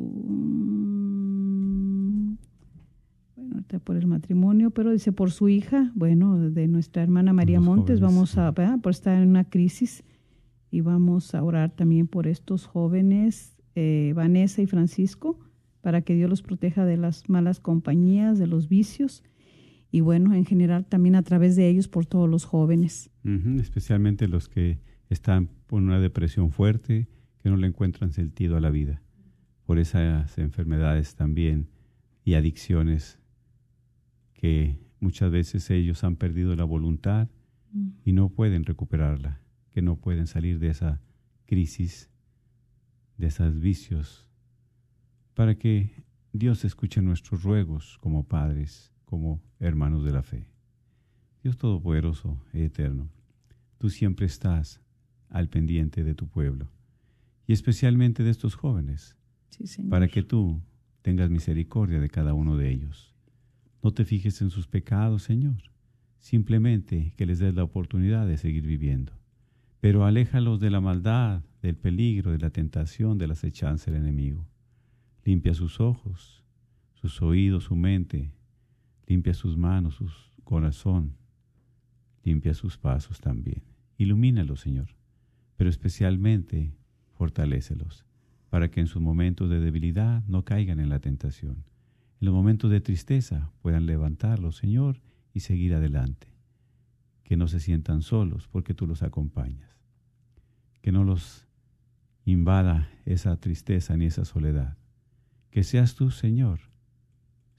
bueno, por el matrimonio, pero dice por su hija, bueno, de nuestra hermana María Montes, vamos a, por estar en una crisis y vamos a orar también por estos jóvenes, eh, Vanessa y Francisco, para que Dios los proteja de las malas compañías, de los vicios y bueno, en general también a través de ellos por todos los jóvenes. especialmente los que están por una depresión fuerte, que no le encuentran sentido a la vida, por esas enfermedades también y adicciones que muchas veces ellos han perdido la voluntad y no pueden recuperarla, que no pueden salir de esa crisis, de esos vicios, para que Dios escuche nuestros ruegos como padres, como hermanos de la fe. Dios Todopoderoso y Eterno, tú siempre estás al pendiente de tu pueblo y especialmente de estos jóvenes, Sí, Señor. para que tú tengas misericordia de cada uno de ellos. No te fijes en sus pecados, Señor, simplemente que les des la oportunidad de seguir viviendo. Pero aléjalos de la maldad, del peligro, de la tentación, de la acechanza del enemigo. Limpia sus ojos, sus oídos, su mente. Limpia sus manos, su corazón. Limpia sus pasos también. Ilumínalos, Señor. Pero especialmente fortalécelos para que en sus momentos de debilidad no caigan en la tentación. En los momentos de tristeza puedan levantarlos, Señor, y seguir adelante. Que no se sientan solos porque tú los acompañas. Que no los invada esa tristeza ni esa soledad. Que seas tú, Señor,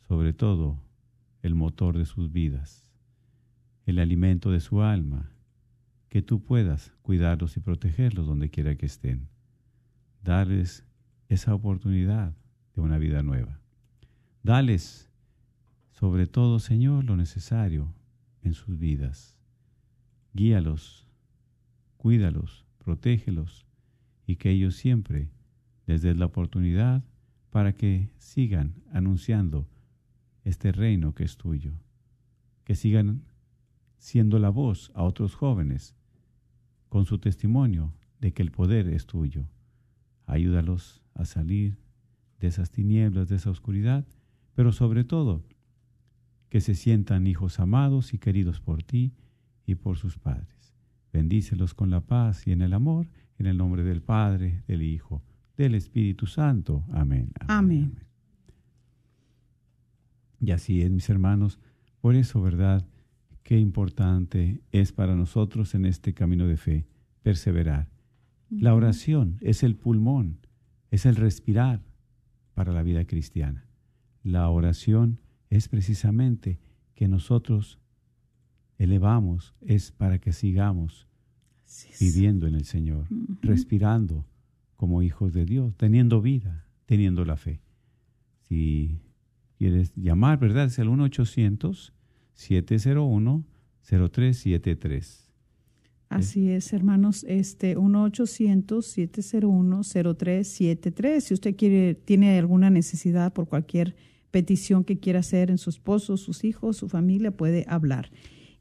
sobre todo el motor de sus vidas, el alimento de su alma, que tú puedas cuidarlos y protegerlos donde quiera que estén. Darles esa oportunidad de una vida nueva. Dales, sobre todo, Señor, lo necesario en sus vidas. Guíalos, cuídalos, protégelos y que ellos siempre les des la oportunidad para que sigan anunciando este reino que es tuyo, que sigan siendo la voz a otros jóvenes con su testimonio de que el poder es tuyo. Ayúdalos a salir de esas tinieblas, de esa oscuridad, pero sobre todo que se sientan hijos amados y queridos por ti y por sus padres. Bendícelos con la paz y en el amor, en el nombre del Padre, del Hijo, del Espíritu Santo. Amén. Amén. Y así es, mis hermanos, por eso, ¿verdad? Qué importante es para nosotros en este camino de fe perseverar. La oración es el pulmón, es el respirar para la vida cristiana. La oración es precisamente que nosotros elevamos, es para que sigamos viviendo en el Señor, respirando como hijos de Dios, teniendo vida, teniendo la fe. Si quieres llamar, ¿verdad? Es el 1-800-701-0373. Así es, hermanos, este 1-800-701-0373. Si usted quiere, tiene alguna necesidad por cualquier petición que quiera hacer en su esposo, sus hijos, su familia, puede hablar.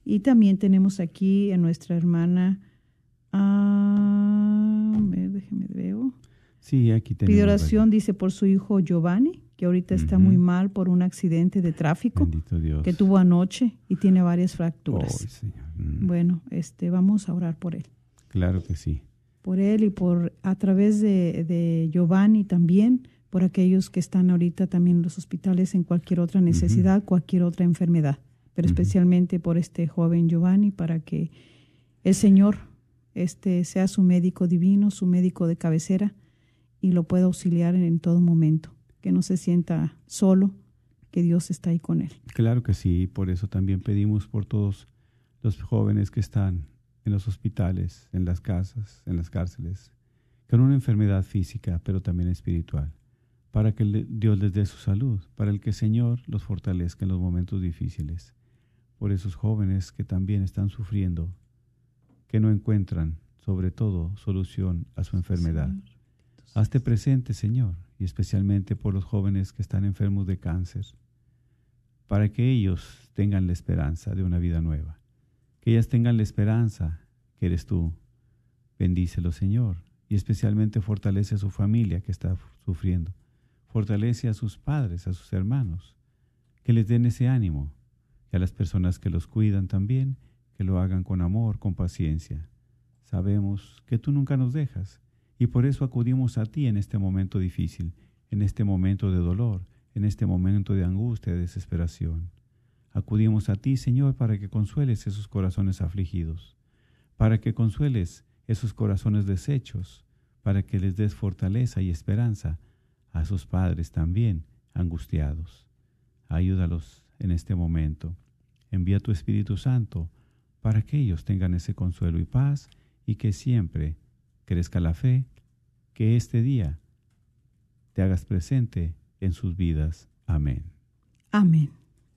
Y también tenemos aquí a nuestra hermana, a ver, déjeme veo. Sí, aquí tenemos. Pide oración, dice, por su hijo Giovanni, que ahorita está muy mal por un accidente de tráfico Dios. que tuvo anoche y tiene varias Oh, fracturas. Señor. Mm, Bueno, este, vamos a orar por él Claro que sí. por él y por a través de, de Giovanni también, por aquellos que están ahorita también en los hospitales en cualquier otra necesidad, cualquier otra enfermedad, pero especialmente por este joven Giovanni para que el Señor este sea su médico divino, su médico de cabecera y lo pueda auxiliar en, todo momento, que no se sienta solo, que Dios está ahí con él. Claro que sí, por eso también pedimos por todos los jóvenes que están en los hospitales, en las casas, en las cárceles, con una enfermedad física, pero también espiritual, para que Dios les dé su salud, para el que el Señor los fortalezca en los momentos difíciles, por esos jóvenes que también están sufriendo, que no encuentran, sobre todo, solución a su enfermedad. Hazte presente, Señor, y especialmente por los jóvenes que están enfermos de cáncer, para que ellos tengan la esperanza de una vida nueva, que ellas tengan la esperanza que eres tú. Bendícelo, Señor, y especialmente fortalece a su familia que está sufriendo. Fortalece a sus padres, a sus hermanos, que les den ese ánimo, y a las personas que los cuidan también, que lo hagan con amor, con paciencia. Sabemos que tú nunca nos dejas, y por eso acudimos a ti en este momento difícil, en este momento de dolor, en este momento de angustia, de desesperación. Acudimos a ti, Señor, para que consueles esos corazones afligidos, para que consueles esos corazones deshechos, para que les des fortaleza y esperanza a sus padres también angustiados. Ayúdalos en este momento. Envía tu Espíritu Santo para que ellos tengan ese consuelo y paz y que siempre crezca la fe, que este día te hagas presente en sus vidas. Amén. Amén.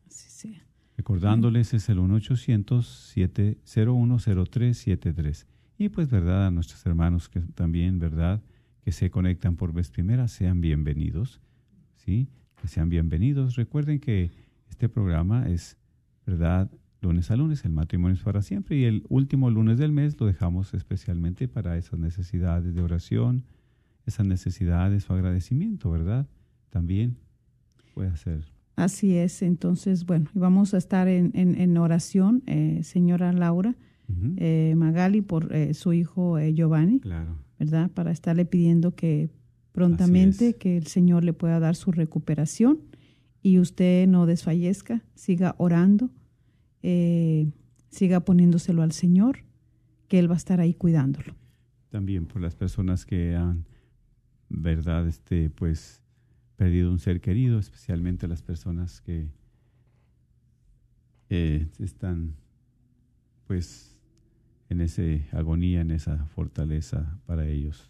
Así sea. Recordándoles es el 1-800-701-0373. Y pues, ¿verdad? A nuestros hermanos que también, ¿verdad? Que se conectan por vez primera, sean bienvenidos. ¿Sí? Que sean bienvenidos. Recuerden que este programa es, ¿verdad? Lunes a lunes, el matrimonio es para siempre. Y el último lunes del mes lo dejamos especialmente para esas necesidades de oración, esas necesidades o agradecimiento, ¿verdad? También puede ser. Así es. Entonces, bueno, y vamos a estar en, en, en oración, eh, señora Laura eh, Magali, por eh, su hijo Giovanni, Claro. ¿verdad? Para estarle pidiendo que prontamente es. que el Señor le pueda dar su recuperación y usted no desfallezca, siga orando, eh, siga poniéndoselo al Señor, que Él va a estar ahí cuidándolo. También por las personas que han, ¿verdad? Este, pues, perdido un ser querido, especialmente las personas que eh, están, pues, en esa agonía, en esa fortaleza para ellos.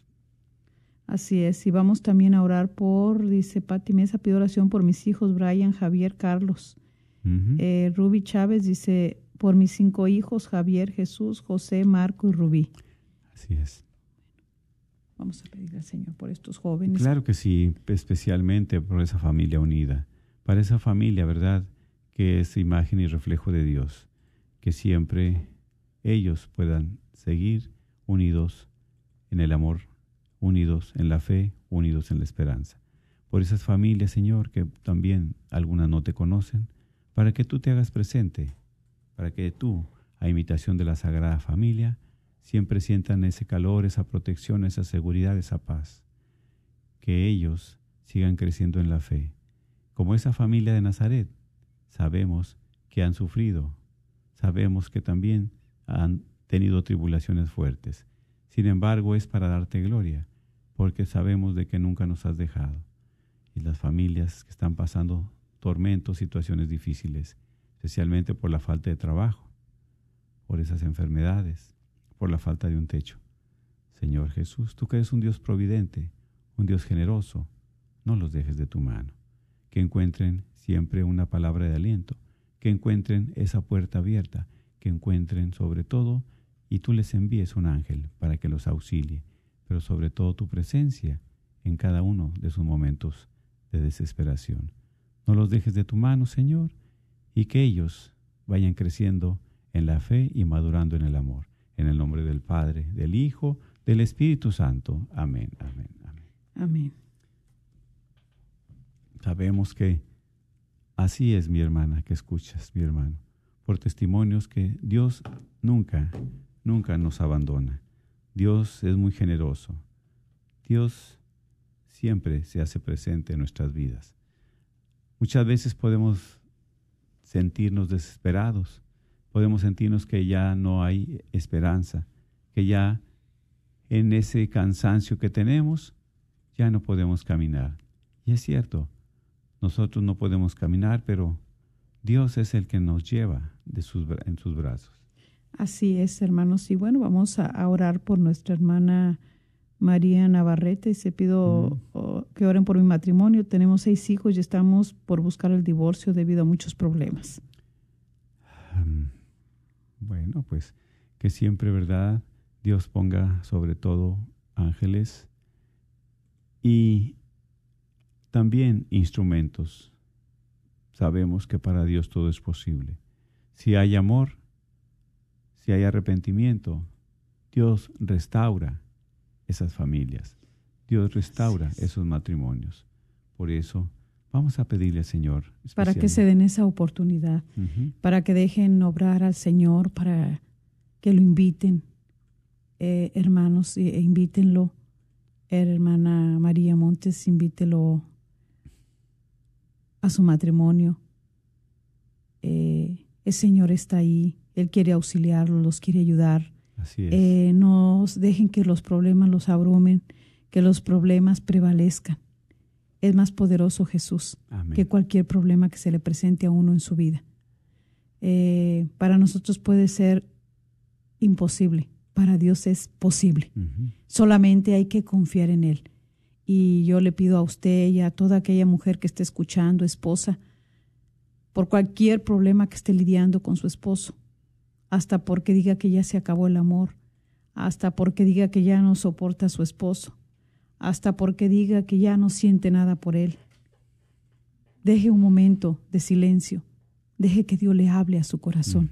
Así es, y vamos también a orar por, dice Pati Mesa, pido oración por mis hijos, Brian, Javier, Carlos. Eh, Ruby Chávez dice, por mis cinco hijos, Javier, Jesús, José, Marco y Rubí. Así es. Vamos a pedirle al Señor por estos jóvenes. Claro que sí, especialmente por esa familia unida, para esa familia, ¿verdad? Que es imagen y reflejo de Dios, que siempre ellos puedan seguir unidos en el amor, unidos en la fe, unidos en la esperanza. Por esas familias, Señor, que también algunas no te conocen, para que tú te hagas presente, para que tú, a imitación de la Sagrada Familia, siempre sientan ese calor, esa protección, esa seguridad, esa paz que ellos sigan creciendo en la fe. Como esa familia de Nazaret, sabemos que han sufrido, sabemos que también han tenido tribulaciones fuertes. Sin embargo, es para darte gloria, porque sabemos de que nunca nos has dejado. Y las familias que están pasando tormentos, situaciones difíciles, especialmente por la falta de trabajo, por esas enfermedades, por la falta de un techo. Señor Jesús, tú que eres un Dios providente, un Dios generoso, no los dejes de tu mano. Que encuentren siempre una palabra de aliento, que encuentren esa puerta abierta, que encuentren sobre todo y tú les envíes un ángel para que los auxilie, pero sobre todo tu presencia en cada uno de sus momentos de desesperación. No los dejes de tu mano, Señor, y que ellos vayan creciendo en la fe y madurando en el amor. En el nombre del Padre, del Hijo, del Espíritu Santo. Amén, amén, amén. Amén. Sabemos que así es mi hermana que escuchas, mi hermano, por testimonios que Dios nunca, nunca nos abandona. Dios es muy generoso. Dios siempre se hace presente en nuestras vidas. Muchas veces podemos sentirnos desesperados, podemos sentirnos que ya no hay esperanza, que ya en ese cansancio que tenemos ya no podemos caminar. Y es cierto, nosotros no podemos caminar, pero Dios es el que nos lleva de sus, en sus brazos. Así es, hermanos. Y bueno, vamos a orar por nuestra hermana María Navarrete. Se pido que oren por mi matrimonio. Tenemos seis hijos y estamos por buscar el divorcio debido a muchos problemas. Bueno, pues que siempre, ¿verdad? Dios ponga sobre todo ángeles y también instrumentos. Sabemos que para Dios todo es posible. Si hay amor, si hay arrepentimiento, Dios restaura esas familias. Dios restaura esos matrimonios. Por eso vamos a pedirle al Señor. Para que se den esa oportunidad, para que dejen obrar al Señor, para que lo inviten, eh, hermanos, e invítenlo. Hermana María Montes, invítelo a su matrimonio. Eh, el Señor está ahí, Él quiere auxiliarlos, los quiere ayudar. Así es. Eh, no dejen que los problemas los abrumen, que los problemas prevalezcan. Es más poderoso Jesús Amén. que cualquier problema que se le presente a uno en su vida. Eh, para nosotros puede ser imposible, para Dios es posible. Solamente hay que confiar en Él. Y yo le pido a usted y a toda aquella mujer que esté escuchando, esposa, por cualquier problema que esté lidiando con su esposo, hasta porque diga que ya se acabó el amor, hasta porque diga que ya no soporta a su esposo, hasta porque diga que ya no siente nada por él. Deje un momento de silencio, deje que Dios le hable a su corazón,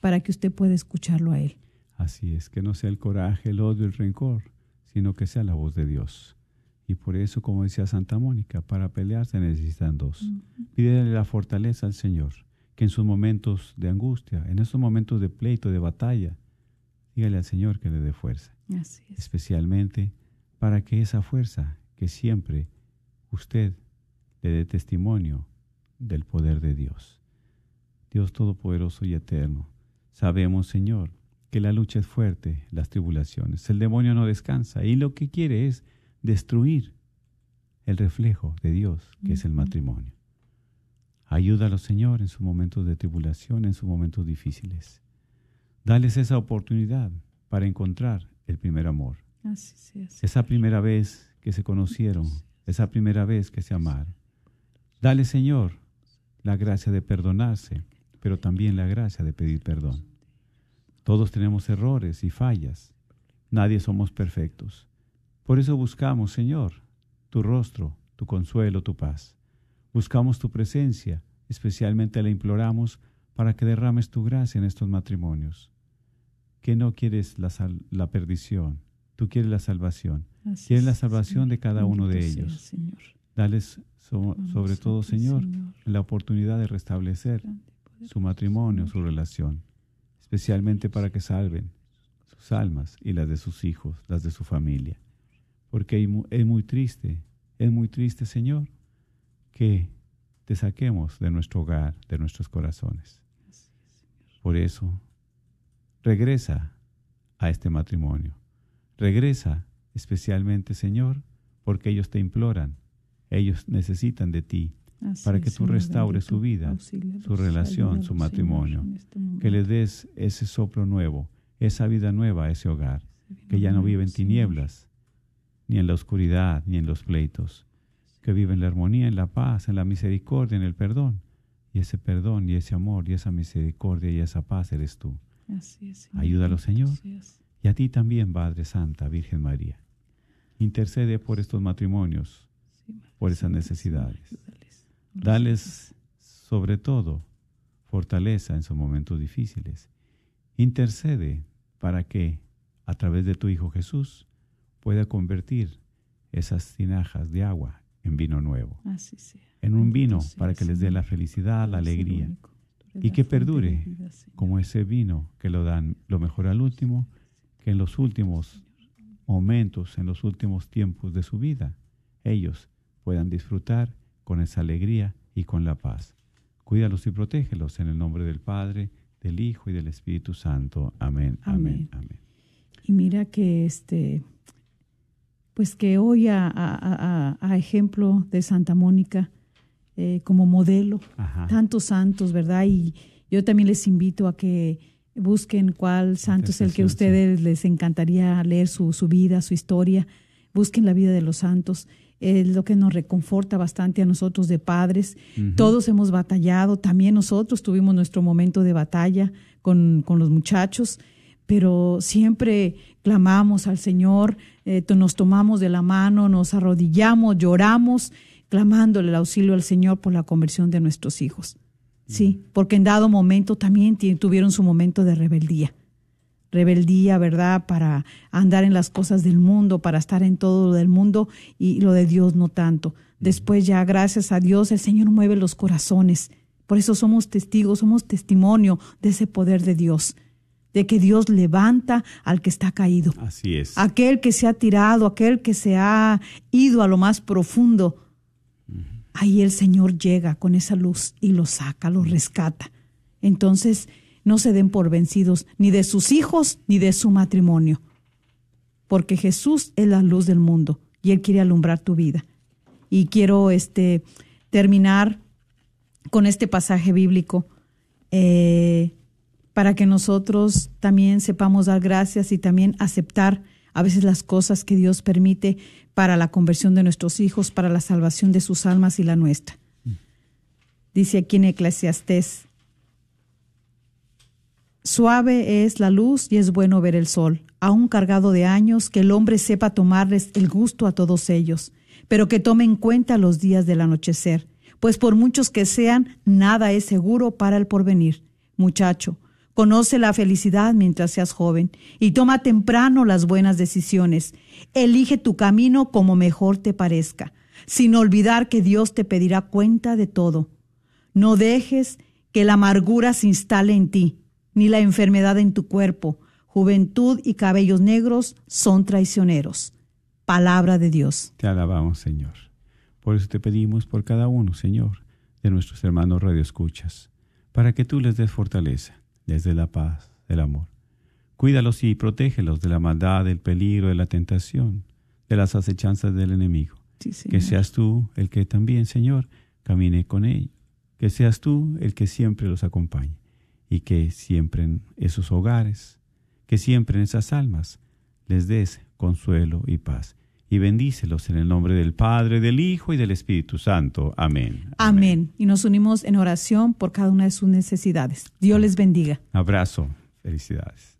para que usted pueda escucharlo a Él. Así es, que no sea el coraje, el odio, el rencor, sino que sea la voz de Dios. Y por eso, como decía Santa Mónica, para pelear se necesitan dos. Pídele la fortaleza al Señor, que en sus momentos de angustia, en esos momentos de pleito, de batalla, dígale al Señor que le dé fuerza. Así es. Especialmente para que esa fuerza que siempre usted le dé testimonio del poder de Dios. Dios Todopoderoso y Eterno, sabemos, Señor, que la lucha es fuerte, las tribulaciones. El demonio no descansa y lo que quiere es destruir el reflejo de Dios, que es el matrimonio. Ayúdalo, Señor, en sus momentos de tribulación, en sus momentos difíciles. Dales esa oportunidad para encontrar el primer amor. Así sea. Esa primera vez que se conocieron, esa primera vez que se amaron. Dale, Señor, la gracia de perdonarse, pero también la gracia de pedir perdón. Todos tenemos errores y fallas. Nadie somos perfectos. Por eso buscamos, Señor, tu rostro, tu consuelo, tu paz. Buscamos tu presencia, especialmente la imploramos para que derrames tu gracia en estos matrimonios. Que no quieres la, sal- la perdición, tú quieres la salvación. Así Quieres la salvación de cada uno de sea, ellos. Señor. Dales so- sobre todo, Señor, la oportunidad de restablecer su matrimonio, su relación, especialmente para que salven sus almas y las de sus hijos, las de su familia. Porque es muy triste, es muy triste, Señor, que te saquemos de nuestro hogar, de nuestros corazones. Por eso, regresa a este matrimonio. Regresa especialmente, Señor, porque ellos te imploran, ellos necesitan de ti, Así para que tú Señor restaures su vida, su relación, su matrimonio, este que les des ese soplo nuevo, esa vida nueva a ese hogar, que ya no vive en tinieblas, ni en la oscuridad, ni en los pleitos, que vive en la armonía, en la paz, en la misericordia, en el perdón. Y ese perdón y ese amor y esa misericordia y esa paz eres tú. Así es, Señor, Ayúdalo, Señor. seas. Y a ti también, Padre Santa, Virgen María. Intercede por estos matrimonios, Sí, por esas necesidades. Dales, sobre todo, fortaleza en sus momentos difíciles. Intercede para que, a través de tu Hijo Jesús, pueda convertir esas tinajas de agua en vino nuevo, Así sea. en un vino para que les dé la felicidad, la alegría, único. Y que perdure vida, como ese vino que lo dan lo mejor al último, que en los últimos momentos, en los últimos tiempos de su vida, ellos puedan disfrutar con esa alegría y con la paz. Cuídalos y protégelos en el nombre del Padre, del Hijo y del Espíritu Santo. Amén, amén, Amén. amén. Y mira que este, pues que hoy a, a- a- a ejemplo de Santa Mónica, eh, como modelo, Ajá. tantos santos, ¿verdad? Y yo también les invito a que busquen cuál santo es el que a ustedes les encantaría leer su, su vida, su historia. Busquen la vida de los santos. Es lo que nos reconforta bastante a nosotros de padres. Todos hemos batallado, también nosotros tuvimos nuestro momento de batalla con, con los muchachos, pero siempre clamamos al Señor, eh, nos tomamos de la mano, nos arrodillamos, lloramos, clamándole el auxilio al Señor por la conversión de nuestros hijos. Sí, porque en dado momento también tuvieron su momento de rebeldía. Rebeldía, ¿verdad? Para andar en las cosas del mundo, para estar en todo lo del mundo y lo de Dios no tanto. Después ya, gracias a Dios, el Señor mueve los corazones. Por eso somos testigos, somos testimonio de ese poder de Dios, de que Dios levanta al que está caído Así es. aquel que se ha tirado, aquel que se ha ido a lo más profundo, ahí el Señor llega con esa luz y lo saca, lo rescata. Entonces, no se den por vencidos ni de sus hijos ni de su matrimonio, porque Jesús es la luz del mundo y Él quiere alumbrar tu vida. Y quiero este, terminar con este pasaje bíblico eh, para que nosotros también sepamos dar gracias y también aceptar a veces las cosas que Dios permite para la conversión de nuestros hijos, para la salvación de sus almas y la nuestra. Dice aquí en Eclesiastés, suave es la luz y es bueno ver el sol, aun cargado de años, que el hombre sepa tomarles el gusto a todos ellos, pero que tome en cuenta los días del anochecer, pues por muchos que sean, nada es seguro para el porvenir. Muchacho, Conoce la felicidad mientras seas joven y toma temprano las buenas decisiones. Elige tu camino como mejor te parezca, sin olvidar que Dios te pedirá cuenta de todo. No dejes que la amargura se instale en ti, ni la enfermedad en tu cuerpo. Juventud y cabellos negros son traicioneros. Palabra de Dios. Te alabamos, Señor. Por eso te pedimos por cada uno, Señor, de nuestros hermanos radioescuchas, para que tú les des fortaleza desde la paz, el amor. Cuídalos y protégelos de la maldad, del peligro, de la tentación, de las acechanzas del enemigo. que seas tú el que también, Señor, camine con ellos. Que seas tú el que siempre los acompañe y que siempre en esos hogares, que siempre en esas almas les des consuelo y paz y bendícelos en el nombre del Padre, del Hijo y del Espíritu Santo. Amén. Amén. Y nos unimos en oración por cada una de sus necesidades. Dios les bendiga. Abrazo. Felicidades.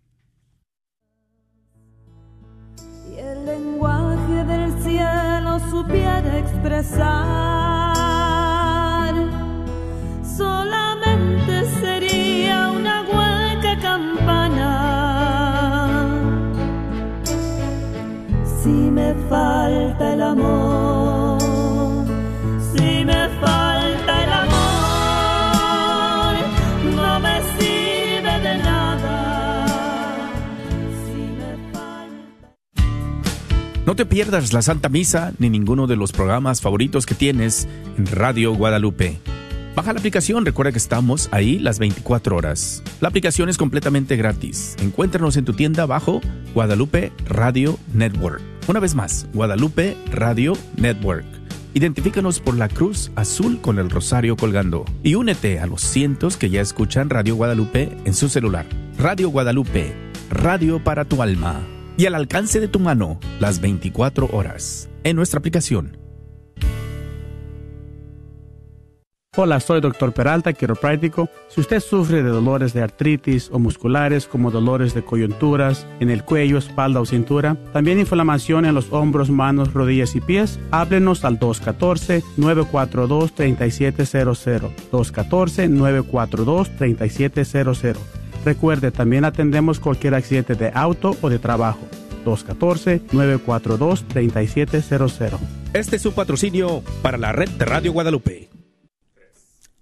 Y el lenguaje del cielo supiera expresar, solamente sería una hueca campana si me falta el amor, si me falta el amor, no me sirve de nada. Si me falta... No te pierdas la Santa Misa ni ninguno de los programas favoritos que tienes en Radio Guadalupe. Baja la aplicación, recuerda que estamos ahí las 24 horas. La aplicación es completamente gratis. Encuéntranos en tu tienda bajo Guadalupe Radio Network. Una vez más, Guadalupe Radio Network. Identifícanos por la cruz azul con el rosario colgando y únete a los cientos que ya escuchan Radio Guadalupe en su celular. Radio Guadalupe, radio para tu alma y al alcance de tu mano las 24 horas en nuestra aplicación. Hola, soy Dr. Peralta, quiropráctico. Si usted sufre de dolores de artritis o musculares como dolores de coyunturas en el cuello, espalda o cintura, también inflamación en los hombros, manos, rodillas y pies, háblenos al 214-942-3700. 214-942-3700. Recuerde, también atendemos cualquier accidente de auto o de trabajo. 214-942-3700. Este es su patrocinio para la red de Radio Guadalupe.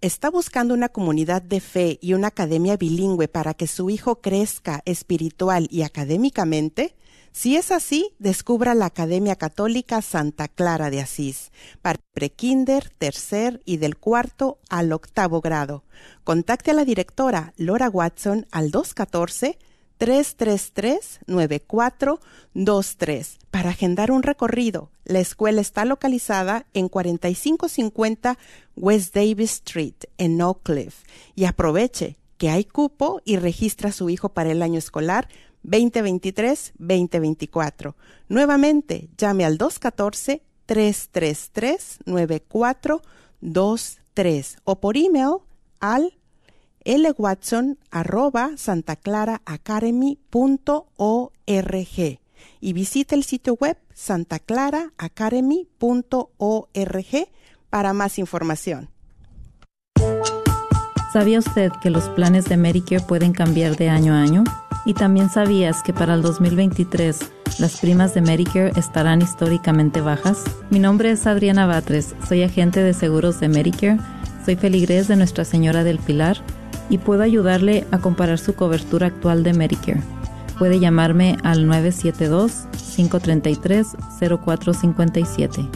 ¿Está buscando una comunidad de fe y una academia bilingüe para que su hijo crezca espiritual y académicamente? Si es así, descubra la Academia Católica Santa Clara de Asís para prekinder, tercer y del cuarto al octavo grado. Contacte a la directora Laura Watson al 214 333-9423 para agendar un recorrido. La escuela está localizada en 4550 West Davis Street, en Oak Cliff. Y aproveche que hay cupo y registra a su hijo para el año escolar 2023-2024. Nuevamente, llame al 214-333-9423 o por email al lwatson arroba santaclaraacademy.org y visite el sitio web santaclaraacademy.org para más información. ¿Sabía usted que los planes de Medicare pueden cambiar de año a año? ¿Y también sabías que para el 2023 las primas de Medicare estarán históricamente bajas? Mi nombre es Adriana Batres, soy agente de seguros de Medicare, soy feligrés de Nuestra Señora del Pilar y puedo ayudarle a comparar su cobertura actual de Medicare. Puede llamarme al 972-533-0457.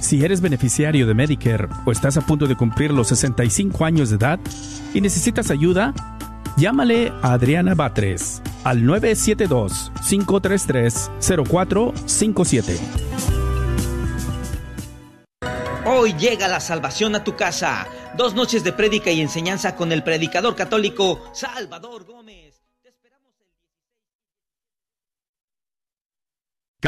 Si eres beneficiario de Medicare o estás a punto de cumplir los 65 años de edad y necesitas ayuda, llámale a Adriana Batres al 972-533-0457. Hoy llega la salvación a tu casa dos noches de prédica y enseñanza con el predicador católico Salvador Gómez.